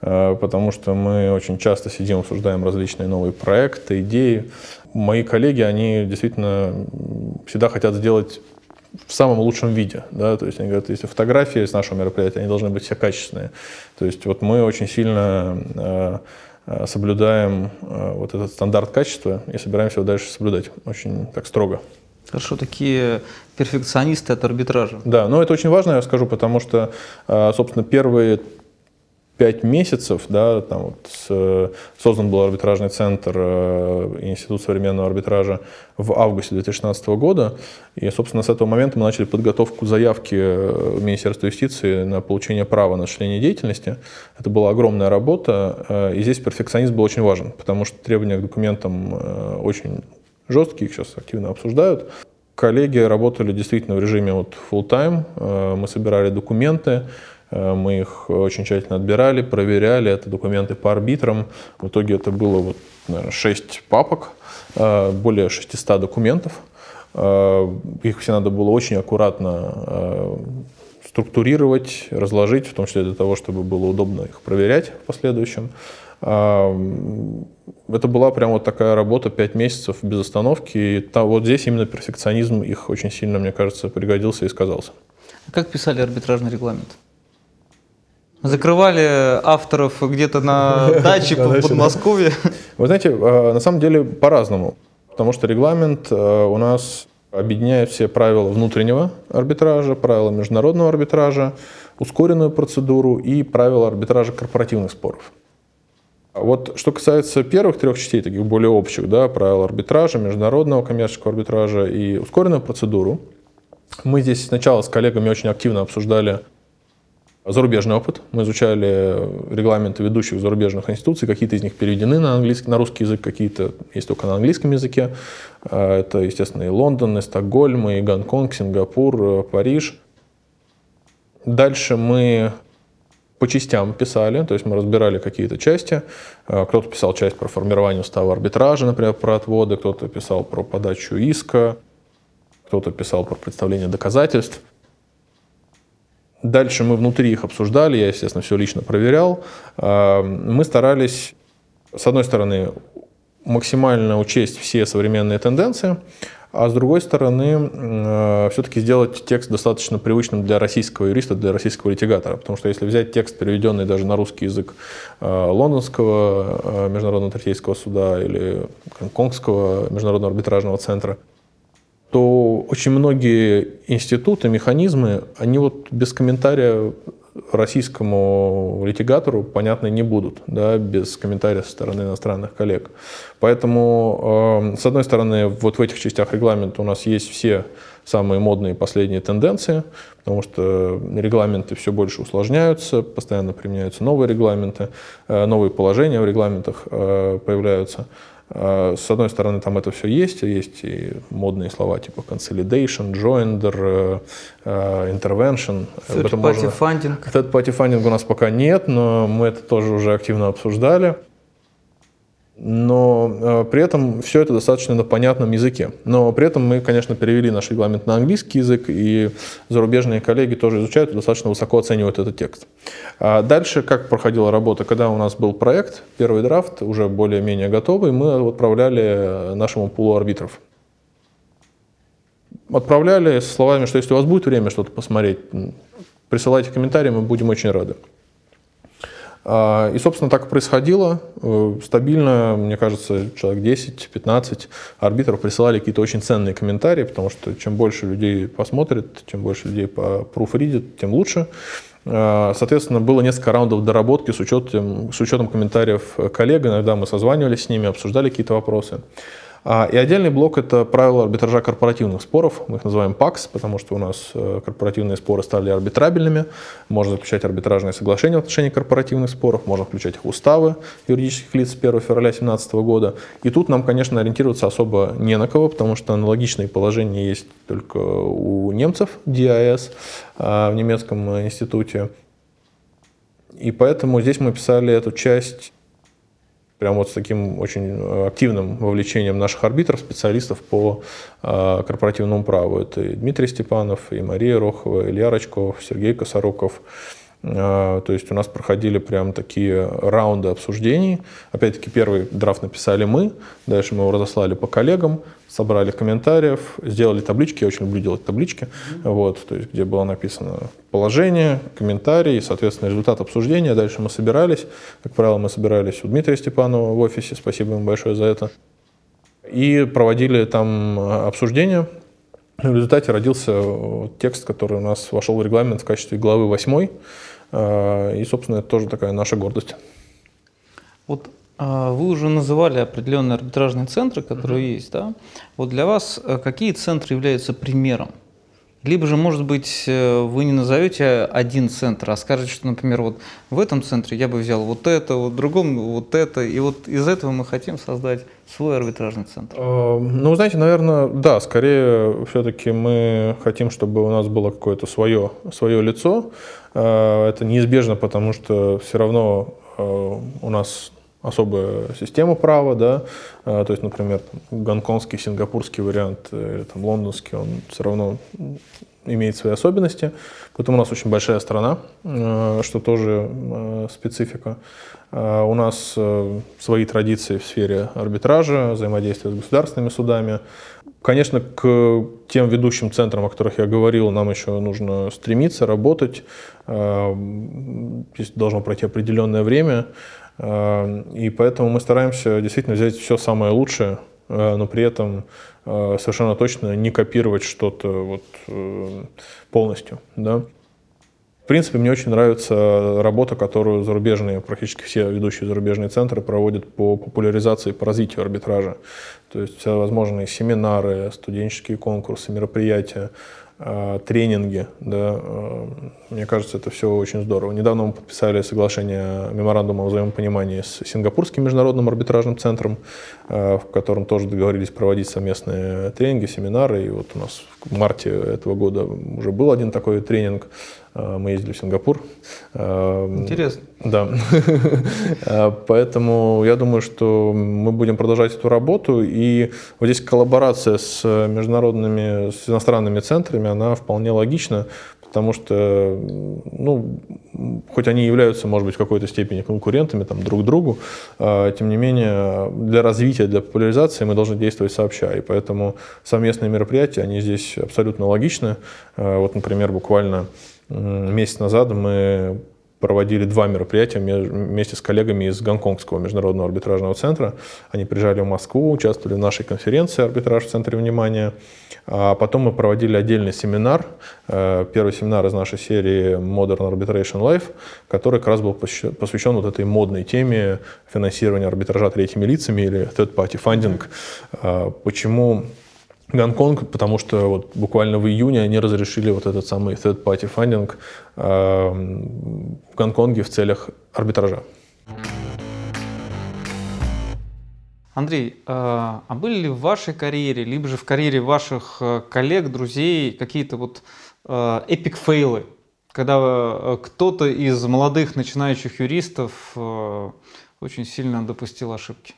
потому что мы очень часто сидим, обсуждаем различные новые проекты, идеи. Мои коллеги, они действительно всегда хотят сделать в самом лучшем виде. Да? То есть они говорят, если фотографии с нашего мероприятия, они должны быть все качественные. То есть вот мы очень сильно э, э, соблюдаем э, вот этот стандарт качества и собираемся его дальше соблюдать очень так строго. Хорошо, такие перфекционисты от арбитража. Да, но это очень важно, я скажу, потому что, собственно, первые пять месяцев, да, там вот с, создан был арбитражный центр э, Институт современного арбитража в августе 2016 года, и, собственно, с этого момента мы начали подготовку заявки э, Министерства юстиции на получение права на осуществление деятельности. Это была огромная работа, э, и здесь перфекционизм был очень важен, потому что требования к документам очень жесткие, их сейчас активно обсуждают. Коллеги работали действительно в режиме вот full time, э, мы собирали документы, мы их очень тщательно отбирали, проверяли. Это документы по арбитрам. В итоге это было вот, наверное, 6 папок, э, более 600 документов. Э, их все надо было очень аккуратно структурировать, разложить, в том числе для того, чтобы было удобно их проверять в последующем. Это была прям вот такая работа 5 месяцев без остановки. И там, вот здесь именно перфекционизм их очень сильно, мне кажется, пригодился и сказался. Как писали арбитражный регламент? Закрывали авторов где-то на даче в Подмосковье. Вы знаете, э, на самом деле по-разному. Потому что регламент э, у нас объединяет все правила внутреннего арбитража, правила международного арбитража, ускоренную процедуру и правила арбитража корпоративных споров. Вот что касается первых трех частей, таких более общих, да, правил арбитража, международного коммерческого арбитража и ускоренную процедуру, мы здесь сначала с коллегами очень активно обсуждали Зарубежный опыт. Мы изучали регламенты ведущих зарубежных институций. Какие-то из них переведены на, английский, на русский язык, какие-то есть только на английском языке. А, это, естественно, и Лондон, и Стокгольм, и Гонконг, Сингапур, э, Париж. Дальше мы по частям писали, то есть мы разбирали какие-то части. А, кто-то писал часть про формирование устава арбитража, например, про отводы, кто-то писал про подачу иска, кто-то писал про представление доказательств. Дальше мы внутри их обсуждали, я, естественно, все лично проверял. А, мы старались, с одной стороны, максимально учесть все современные тенденции, а с другой стороны, а, все-таки сделать текст достаточно привычным для российского юриста, для российского литигатора. Потому что если взять текст, переведенный даже на русский язык а, Лондонского международного третейского суда или Гонконгского международного арбитражного центра, то очень многие институты, механизмы, они вот без комментария российскому литигатору понятны не будут, да, без комментария со стороны иностранных коллег. Поэтому, э, с одной стороны, вот в этих частях регламента у нас есть все самые модные последние тенденции, потому что регламенты все больше усложняются, постоянно применяются новые регламенты, э, новые положения в регламентах э, появляются. А, с одной стороны, там это все есть, есть и модные слова типа consolidation, joinder, э, э, intervention. Third party можно... funding. Third party funding у нас пока нет, но мы это тоже уже активно обсуждали но э, при этом все это достаточно на понятном языке. Но при этом мы, конечно, перевели наш регламент на английский язык, и зарубежные коллеги тоже изучают и достаточно высоко оценивают этот текст. А дальше, как проходила работа, когда у нас был проект, первый драфт, уже более-менее готовый, мы отправляли нашему пулу арбитров. Отправляли с словами, что если у вас будет время что-то посмотреть, присылайте комментарии, мы будем очень рады. А, и, собственно, так и происходило. Э, стабильно, мне кажется, человек 10-15 арбитров присылали какие-то очень ценные комментарии, потому что чем больше людей посмотрит, чем больше людей пруфридит, тем лучше. А, соответственно, было несколько раундов доработки с учетом, с учетом комментариев коллег. Иногда мы созванивались с ними, обсуждали какие-то вопросы. А, и отдельный блок – это правила арбитража корпоративных споров. Мы их называем ПАКС, потому что у нас э, корпоративные споры стали арбитрабельными. Можно заключать арбитражные соглашения в отношении корпоративных споров, можно включать их уставы юридических лиц с 1 февраля 2017 года. И тут нам, конечно, ориентироваться особо не на кого, потому что аналогичные положения есть только у немцев, DIS, а, в немецком институте. И поэтому здесь мы писали эту часть прям вот с таким очень э, активным вовлечением наших арбитров, специалистов по э, корпоративному праву. Это и Дмитрий Степанов, и Мария Рохова, Илья Рачков, Сергей Косороков, То есть у нас проходили прям такие раунды обсуждений. Опять-таки первый драфт написали мы, дальше мы его разослали по коллегам, собрали комментариев, сделали таблички, я очень люблю делать таблички, вот, то есть где было написано положение, комментарий, соответственно, результат обсуждения. Дальше мы собирались, как правило, мы собирались у Дмитрия Степанова в офисе, спасибо ему большое за это, и проводили там обсуждения. В результате родился текст, который у нас вошел в регламент в качестве главы 8, э, и, собственно, это тоже такая наша гордость. Вот а, вы уже называли определенные арбитражные центры, которые mm-hmm. есть, да? Вот для вас э, какие центры являются примером? Либо же, может быть, э, вы не назовете один центр, а скажете, что, например, вот в этом центре я бы взял вот это, вот в другом вот это, и вот из этого мы хотим создать свой арбитражный центр. А, ну, знаете, наверное, да, скорее все-таки мы хотим, чтобы у нас было какое-то свое, свое лицо. А, это неизбежно, потому что все равно у нас особая система права, да, а, то есть, например, гонконгский, сингапурский вариант э, или там лондонский, он все равно имеет свои особенности. Потом у нас очень большая страна, э, что тоже э, специфика. У нас свои традиции в сфере арбитража, взаимодействия с государственными судами. Конечно, к тем ведущим центрам, о которых я говорил, нам еще нужно стремиться, работать. А, здесь должно пройти определенное время. Эм, и поэтому мы стараемся действительно взять все самое лучшее, э, но при этом э, совершенно точно не копировать что-то вот э, полностью. Да? В принципе, мне очень нравится работа, которую зарубежные, практически все ведущие зарубежные центры проводят по популяризации, по развитию арбитража. То есть всевозможные семинары, студенческие конкурсы, мероприятия, Э, тренинги. Да, э, мне кажется, это все очень здорово. Недавно мы подписали соглашение меморандума о взаимопонимании с Сингапурским международным арбитражным центром, э, в котором тоже договорились проводить совместные тренинги, семинары. И вот у нас в марте этого года уже был один такой тренинг. Мы ездили в Сингапур. Интересно. Да. Поэтому я думаю, что мы будем продолжать эту работу. И вот здесь коллаборация с международными, с иностранными центрами, она вполне логична, потому что, ну, хоть они являются, может быть, в какой-то степени конкурентами там, друг другу, тем не менее, для развития, для популяризации мы должны действовать сообща. И поэтому совместные мероприятия, они здесь абсолютно логичны. Вот, например, буквально месяц назад мы проводили два мероприятия вместе с коллегами из Гонконгского международного арбитражного центра. Они приезжали в Москву, участвовали в нашей конференции «Арбитраж в центре внимания». А потом мы проводили отдельный семинар, э, первый семинар из нашей серии Modern Arbitration Life, который как раз был посвящен вот этой модной теме финансирования арбитража третьими лицами или third party funding. А почему Гонконг, потому что вот буквально в июне они разрешили вот этот самый third party funding э, в Гонконге в целях арбитража. Андрей, э, а были ли в вашей карьере, либо же в карьере ваших э, коллег, друзей какие-то вот эпик фейлы, когда кто-то из молодых начинающих юристов очень сильно допустил ошибки?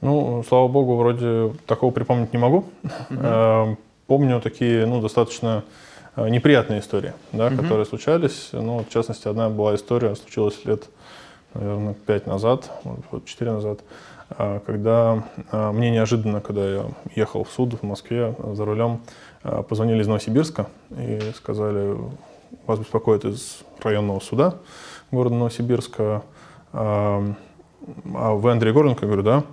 Ну, слава богу, вроде такого припомнить не могу. Угу. Помню такие, ну, достаточно э, неприятные истории, да, угу. которые случались. Ну, в частности, одна была история, случилась лет, наверное, пять назад, вот четыре назад, э, когда мне неожиданно, когда я ехал в суд в Москве за рулем, позвонили из Новосибирска и сказали, вас беспокоит из районного суда города Новосибирска, а вы Андрей Горленко? Я говорю, да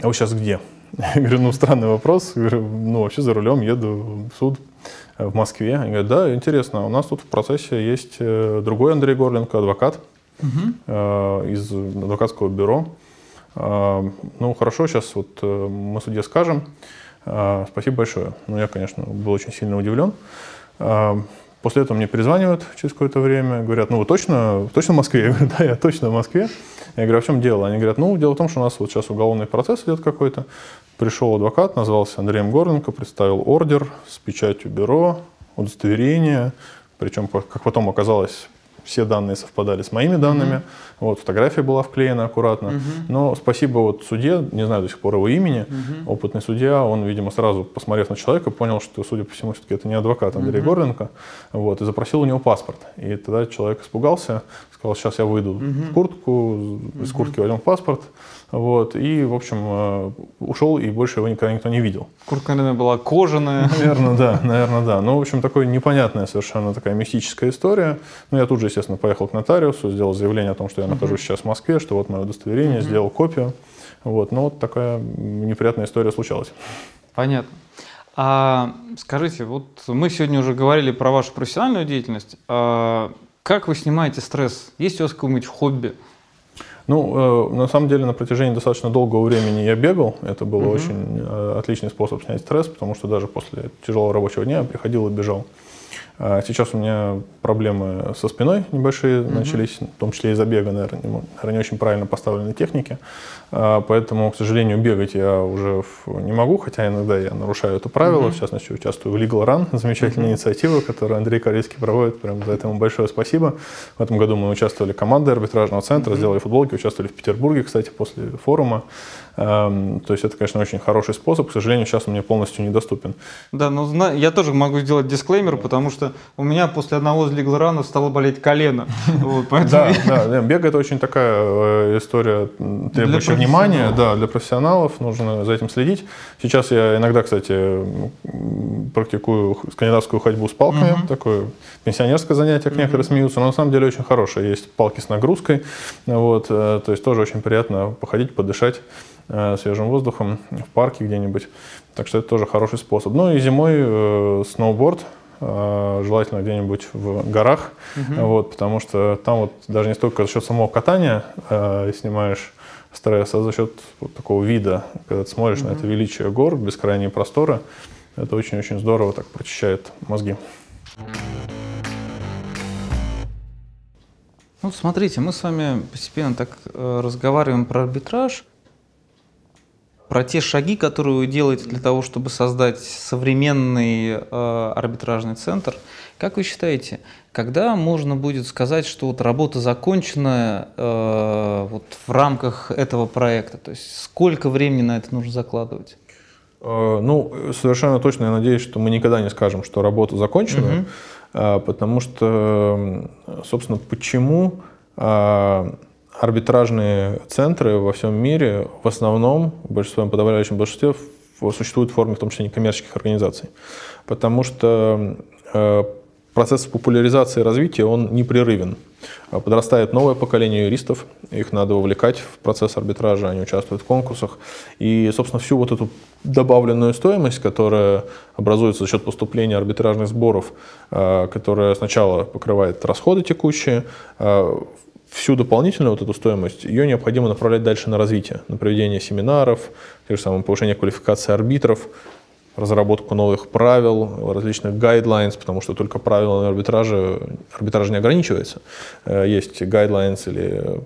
а вы сейчас где? Я говорю, ну, странный вопрос. Я говорю, ну, вообще за рулем еду в суд в Москве. Они говорят, да, интересно, у нас тут в процессе есть э, другой Андрей Горленко, адвокат угу. из адвокатского бюро. Э, ну, хорошо, сейчас вот мы судье скажем. Спасибо большое. Ну, я, конечно, был очень сильно удивлен. После этого мне перезванивают через какое-то время, говорят, ну вы точно, точно в Москве? Я говорю, да, я точно в Москве. Я говорю, а в чем дело? Они говорят, ну, дело в том, что у нас вот сейчас уголовный процесс идет какой-то. Пришел адвокат, назвался Андреем Горленко, представил ордер с печатью бюро, удостоверение. Причем, как потом оказалось, все данные совпадали с моими данными. Mm-hmm. Вот, фотография была вклеена аккуратно. Mm-hmm. Но спасибо вот суде, не знаю до сих пор его имени, mm-hmm. опытный судья, он, видимо, сразу, посмотрев на человека, понял, что, судя по всему, все-таки это не адвокат Андрей mm-hmm. Горленко, вот, и запросил у него паспорт. И тогда человек испугался, сказал, сейчас я выйду mm-hmm. в куртку, из куртки возьмем паспорт, вот, и, в общем, э, ушел, и больше его никогда никто не видел. Куртка, наверное, была кожаная. Наверное, да, наверное, да. Ну, в общем, такая непонятная совершенно такая мистическая история. Ну, я тут же, естественно, поехал к нотариусу, сделал заявление о том, что я нахожусь сейчас в Москве, что вот мое удостоверение, сделал копию. Вот, ну, вот такая неприятная история случалась. Понятно. А скажите, вот мы сегодня уже говорили про вашу профессиональную деятельность. А как вы снимаете стресс? Есть у вас какое-нибудь хобби? Ну, э, на самом деле, на протяжении достаточно долгого времени я бегал. Это был угу. очень э, отличный способ снять стресс, потому что даже после тяжелого рабочего дня я приходил и бежал. А сейчас у меня проблемы со спиной небольшие mm-hmm. начались, в том числе из-за бега, наверное, не, наверное, не очень правильно поставленной техники. А, поэтому, к сожалению, бегать я уже не могу, хотя иногда я нарушаю это правило. Mm-hmm. В частности, участвую в Legal Run, замечательная mm-hmm. инициатива, которую Андрей Корейский проводит. Прям за это ему большое спасибо. В этом году мы участвовали командой арбитражного центра, mm-hmm. сделали футболки, участвовали в Петербурге, кстати, после форума. Эм, то есть это, конечно, очень хороший способ. К сожалению, сейчас он мне полностью недоступен. Да, но я тоже могу сделать дисклеймер, потому что у меня после одного из лиглранов стало болеть колено. Да, да, бег это очень такая э, история, требующая внимания. Да, для профессионалов нужно за этим следить. Сейчас я иногда, кстати, практикую скандинавскую ходьбу с палками. Такое пенсионерское занятие, как некоторые смеются, но на самом деле очень хорошее. Есть палки с нагрузкой. Вот, э, то есть тоже очень приятно походить, подышать. Э, свежим воздухом в парке где-нибудь. Так что это тоже хороший способ. Ну и зимой э, сноуборд, э, желательно где-нибудь в горах, угу. вот, потому что там вот даже не столько за счет самого катания э, снимаешь стресс, а за счет вот такого вида, когда ты смотришь угу. на это величие гор, бескрайние просторы, это очень-очень здорово так прочищает мозги. Ну, смотрите, мы с вами постепенно так э, разговариваем про арбитраж про те шаги, которые вы делаете для того, чтобы создать современный э, арбитражный центр. Как вы считаете, когда можно будет сказать, что вот работа закончена э, вот в рамках этого проекта? То есть сколько времени на это нужно закладывать? Э, ну, совершенно точно я надеюсь, что мы никогда не скажем, что работа закончена, угу. потому что, собственно, почему э, арбитражные центры во всем мире в основном, в большинстве, подавляющем большинстве, существуют в форме в том числе некоммерческих организаций. Потому что процесс популяризации и развития, он непрерывен. Подрастает новое поколение юристов, их надо вовлекать в процесс арбитража, они участвуют в конкурсах. И, собственно, всю вот эту добавленную стоимость, которая образуется за счет поступления арбитражных сборов, э, которая сначала покрывает расходы текущие, э, всю дополнительную вот эту стоимость, ее необходимо направлять дальше на развитие, на проведение семинаров, те же самые повышение квалификации арбитров, разработку новых правил, различных guidelines, потому что только правила арбитража, арбитраж не ограничивается. Э, есть guidelines или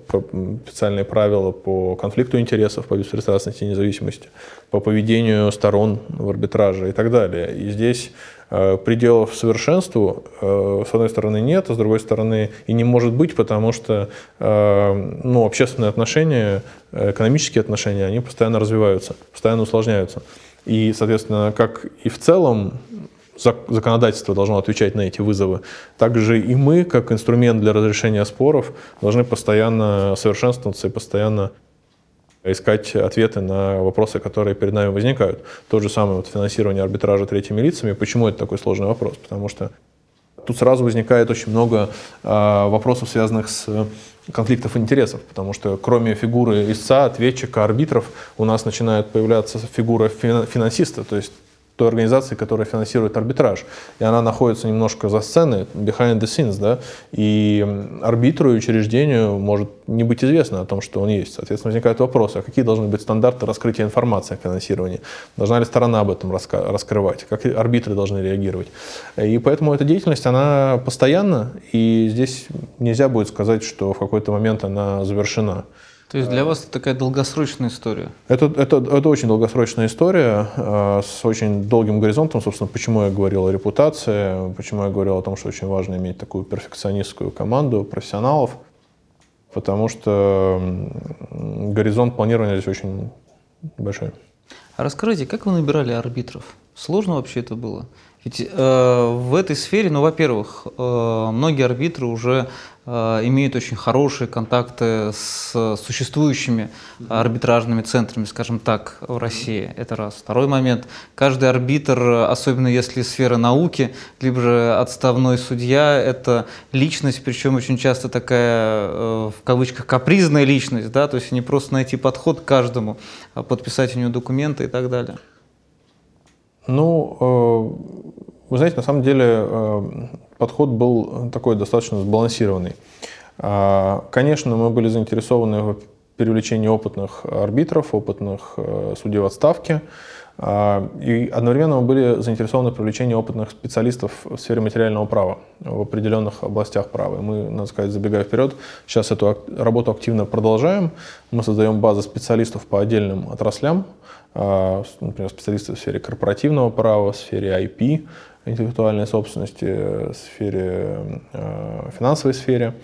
специальные правила по конфликту интересов, по беспристрастности и независимости, по поведению сторон в арбитраже и так далее. И здесь э, пределов совершенству, э, с одной стороны, нет, а с другой стороны и не может быть, потому что ну, общественные отношения, экономические отношения, они постоянно развиваются, постоянно усложняются. И, соответственно, как и в целом законодательство должно отвечать на эти вызовы, также и мы, как инструмент для разрешения споров, должны постоянно совершенствоваться и постоянно искать ответы на вопросы, которые перед нами возникают. То же самое вот финансирование арбитража третьими лицами. Почему это такой сложный вопрос? Потому что тут сразу возникает очень много э, вопросов, связанных с конфликтов интересов, потому что кроме фигуры истца, ответчика, арбитров, у нас начинает появляться фигура финансиста, то есть той организации, которая финансирует арбитраж. И она находится немножко за сценой, behind the scenes, да, и арбитру и учреждению может не быть известно о том, что он есть. Соответственно, возникает вопрос, а какие должны быть стандарты раскрытия информации о финансировании? Должна ли сторона об этом раскрывать? Как арбитры должны реагировать? И поэтому эта деятельность, она постоянна, и здесь нельзя будет сказать, что в какой-то момент она завершена. То есть для вас это такая долгосрочная история? Это, это, это очень долгосрочная история э, с очень долгим горизонтом. Собственно, почему я говорил о репутации, почему я говорил о том, что очень важно иметь такую перфекционистскую команду профессионалов, потому что горизонт планирования здесь очень большой. А расскажите, как вы набирали арбитров? Сложно вообще это было? Ведь э, в этой сфере, ну, во-первых, э, многие арбитры уже э, имеют очень хорошие контакты с существующими арбитражными центрами, скажем так, в России. Это раз. Второй момент. Каждый арбитр, особенно если сфера науки, либо же отставной судья, это личность, причем очень часто такая, э, в кавычках, капризная личность, да, то есть не просто найти подход к каждому, а подписать у него документы и так далее. Ну, э, вы знаете, на самом деле э, подход был такой достаточно сбалансированный. А, конечно, мы были заинтересованы в привлечении опытных арбитров, опытных э, судей в отставке. А, и одновременно мы были заинтересованы в привлечении опытных специалистов в сфере материального права в определенных областях права. И мы, надо сказать, забегая вперед, сейчас эту работу активно продолжаем. Мы создаем базы специалистов по отдельным отраслям, а, например, специалисты в сфере корпоративного права, в сфере IP, интеллектуальной собственности, в сфере, а, финансовой сфере.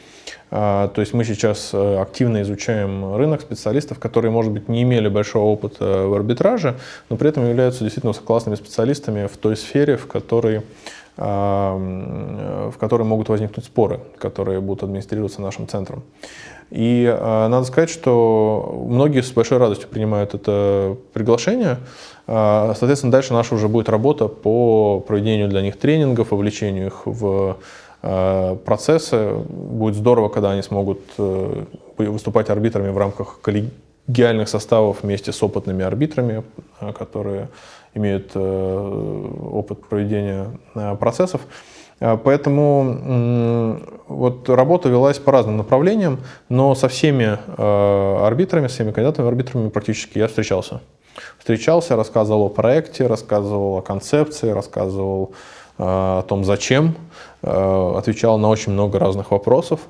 А, то есть мы сейчас э, активно изучаем рынок специалистов, которые, может быть, не имели большого опыта в арбитраже, но при этом являются действительно классными специалистами в той сфере, в которой в которой могут возникнуть споры, которые будут администрироваться нашим центром. И э, надо сказать, что многие с большой радостью принимают это приглашение. Э, соответственно, дальше наша уже будет работа по проведению для них тренингов, вовлечению их в э, процессы. Будет здорово, когда они смогут э, выступать арбитрами в рамках коллегиальных составов вместе с опытными арбитрами, э, которые имеют э, опыт проведения э, процессов. А, поэтому вот работа велась по разным направлениям, но со всеми а, арбитрами, со всеми кандидатами арбитрами практически я встречался. Встречался, рассказывал о проекте, рассказывал о концепции, рассказывал о том, зачем, отвечал на очень много разных вопросов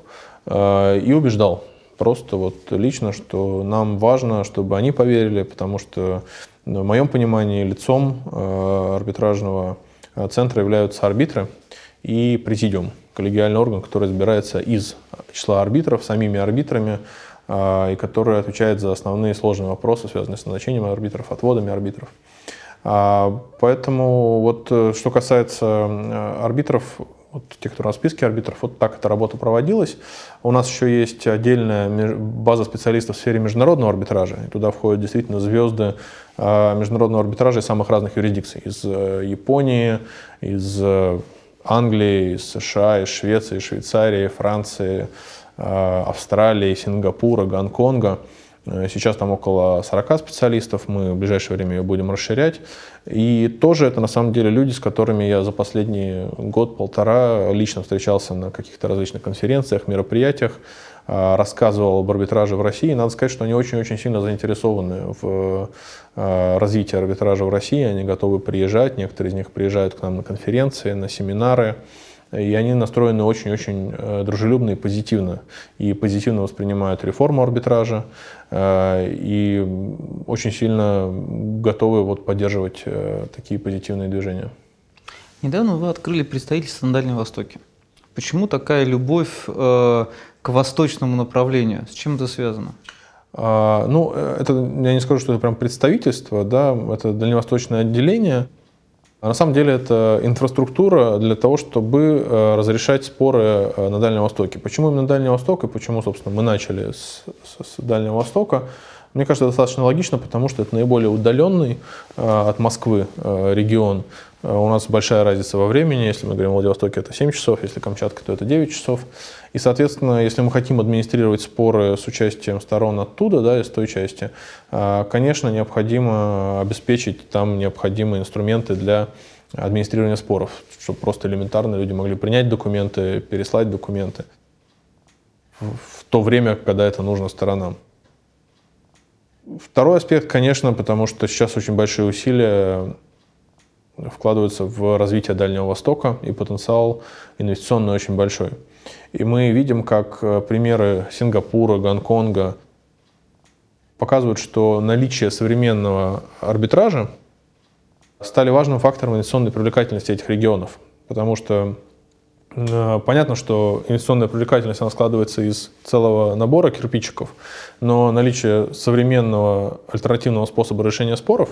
и убеждал просто вот лично, что нам важно, чтобы они поверили, потому что в моем понимании лицом арбитражного центра являются арбитры, и президиум, коллегиальный орган, который избирается из числа арбитров, самими арбитрами, а, и который отвечает за основные сложные вопросы, связанные с назначением арбитров, отводами арбитров. А, поэтому вот э, что касается э, арбитров, вот тех, кто на списке арбитров, вот так эта работа проводилась. У нас еще есть отдельная база специалистов в сфере международного арбитража. И туда входят действительно звезды а, международного арбитража из самых разных юрисдикций. Из э, Японии, из Англии, из США, из Швеции, Швейцарии, Франции, э, Австралии, Сингапура, Гонконга. Э, сейчас там около 40 специалистов, мы в ближайшее время ее будем расширять. И тоже это на самом деле люди, с которыми я за последний год-полтора лично встречался на каких-то различных конференциях, мероприятиях. А, рассказывал об арбитраже в России. Надо сказать, что они очень-очень сильно заинтересованы в а, развитии арбитража в России. Они готовы приезжать, некоторые из них приезжают к нам на конференции, на семинары. И они настроены очень-очень э, дружелюбно и позитивно. И позитивно воспринимают реформу арбитража. Э, и очень сильно готовы вот поддерживать э, такие позитивные движения. Недавно вы открыли представительство на Дальнем Востоке. Почему такая любовь э, к восточному направлению? С чем это связано? А, ну, это, я не скажу, что это прям представительство, да, это дальневосточное отделение. А на самом деле это инфраструктура для того, чтобы э, разрешать споры э, на Дальнем Востоке. Почему именно Дальний Восток и почему, собственно, мы начали с, с, с Дальнего Востока? Мне кажется, достаточно логично, потому что это наиболее удаленный э, от Москвы регион. У нас большая разница во времени. Если мы говорим о Владивостоке, это 7 часов, если Камчатка, то это 9 часов. И, соответственно, если мы хотим администрировать споры с участием сторон оттуда, да, из той части, а, конечно, необходимо обеспечить там необходимые инструменты для администрирования споров, чтобы просто элементарно люди могли принять документы, переслать документы в то время, когда это нужно сторонам. Второй аспект, конечно, потому что сейчас очень большие усилия вкладываются в развитие Дальнего Востока, и потенциал инвестиционный очень большой. И мы видим, как э, примеры Сингапура, Гонконга показывают, что наличие современного арбитража стали важным фактором инвестиционной привлекательности этих регионов. Потому что э, понятно, что инвестиционная привлекательность она складывается из целого набора кирпичиков, но наличие современного альтернативного способа решения споров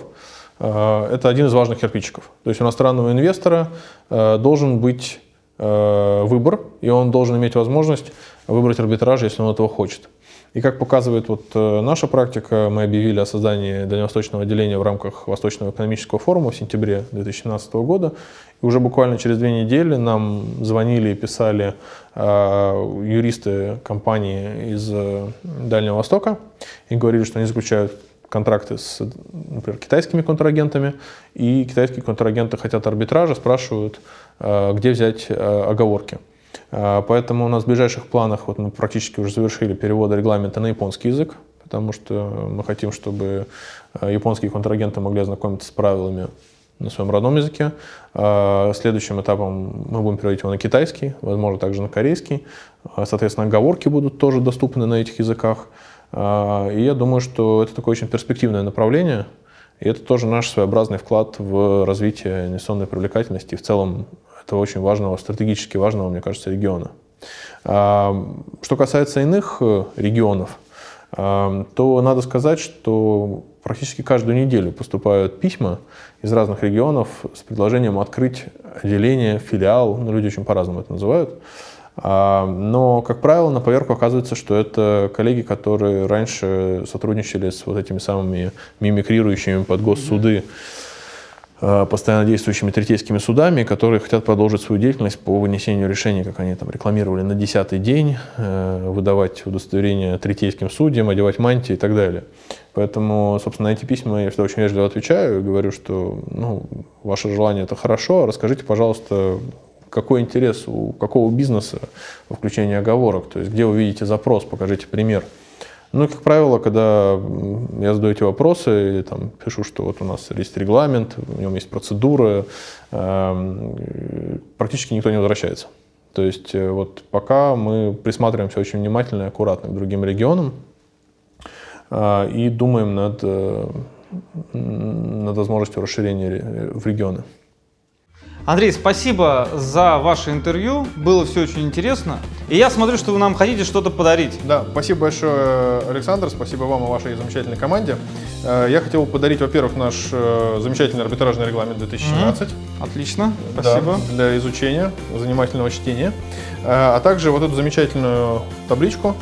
э, это один из важных кирпичиков. То есть у иностранного инвестора должен быть выбор, и он должен иметь возможность выбрать арбитраж, если он этого хочет. И как показывает вот э, наша практика, мы объявили о создании дальневосточного отделения в рамках Восточного экономического форума в сентябре 2017 года. И уже буквально через две недели нам звонили и писали э, юристы компании из э, Дальнего Востока и говорили, что они заключают контракты с, например, китайскими контрагентами, и китайские контрагенты хотят арбитража, спрашивают, э, где взять э, оговорки. А, поэтому у нас в ближайших планах, вот мы практически уже завершили перевод регламента на японский язык, потому что мы хотим, чтобы японские контрагенты могли ознакомиться с правилами на своем родном языке. Следующим этапом мы будем переводить его на китайский, возможно, также на корейский. Соответственно, оговорки будут тоже доступны на этих языках. И я думаю, что это такое очень перспективное направление, и это тоже наш своеобразный вклад в развитие инвестиционной привлекательности и в целом этого очень важного, стратегически важного, мне кажется, региона. А, что касается иных э, регионов, а, то надо сказать, что практически каждую неделю поступают письма из разных регионов с предложением открыть отделение, филиал, ну, люди очень по-разному это называют. А, но, как правило, на поверку оказывается, что это коллеги, которые раньше сотрудничали с вот этими самыми мимикрирующими под госсуды mm-hmm постоянно действующими третейскими судами, которые хотят продолжить свою деятельность по вынесению решений, как они там рекламировали, на десятый день, э, выдавать удостоверения третейским судьям, одевать мантии и так далее. Поэтому, собственно, на эти письма я всегда очень вежливо отвечаю и говорю, что ну, ваше желание это хорошо, расскажите, пожалуйста, какой интерес у какого бизнеса во включении оговорок, то есть где вы видите запрос, покажите пример. Ну, как правило, когда я задаю эти вопросы, или там пишу, что вот у нас есть регламент, в нем есть процедуры, эм, практически никто не возвращается. То есть э, вот пока мы присматриваемся очень внимательно и аккуратно к другим регионам э, и думаем над, э, над возможностью расширения в регионы. Андрей, спасибо за ваше интервью. Было все очень интересно. И я смотрю, что вы нам хотите что-то подарить. Да, спасибо большое, Александр. Спасибо вам и вашей замечательной команде. Э, я хотел подарить, во-первых, наш э, замечательный арбитражный регламент 2017. Mm-hmm. Отлично, спасибо. Да, для изучения, занимательного чтения. Э, а также вот эту замечательную табличку,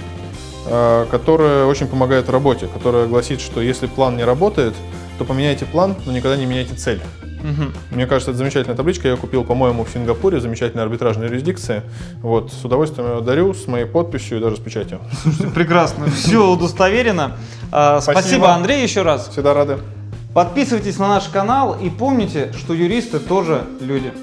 которая очень помогает в работе, которая гласит, что если план не работает, то поменяйте план, но никогда не меняйте цель. Угу. Мне кажется, это замечательная табличка. Я купил, по-моему, в Сингапуре, замечательной арбитражной юрисдикции. Вот, с удовольствием ее дарю, с моей подписью и даже с печатью. Слушайте, прекрасно. Все удостоверено. А, спасибо. Спасибо, Андрей, еще раз. Всегда рады. Подписывайтесь на наш канал и помните, что юристы тоже люди.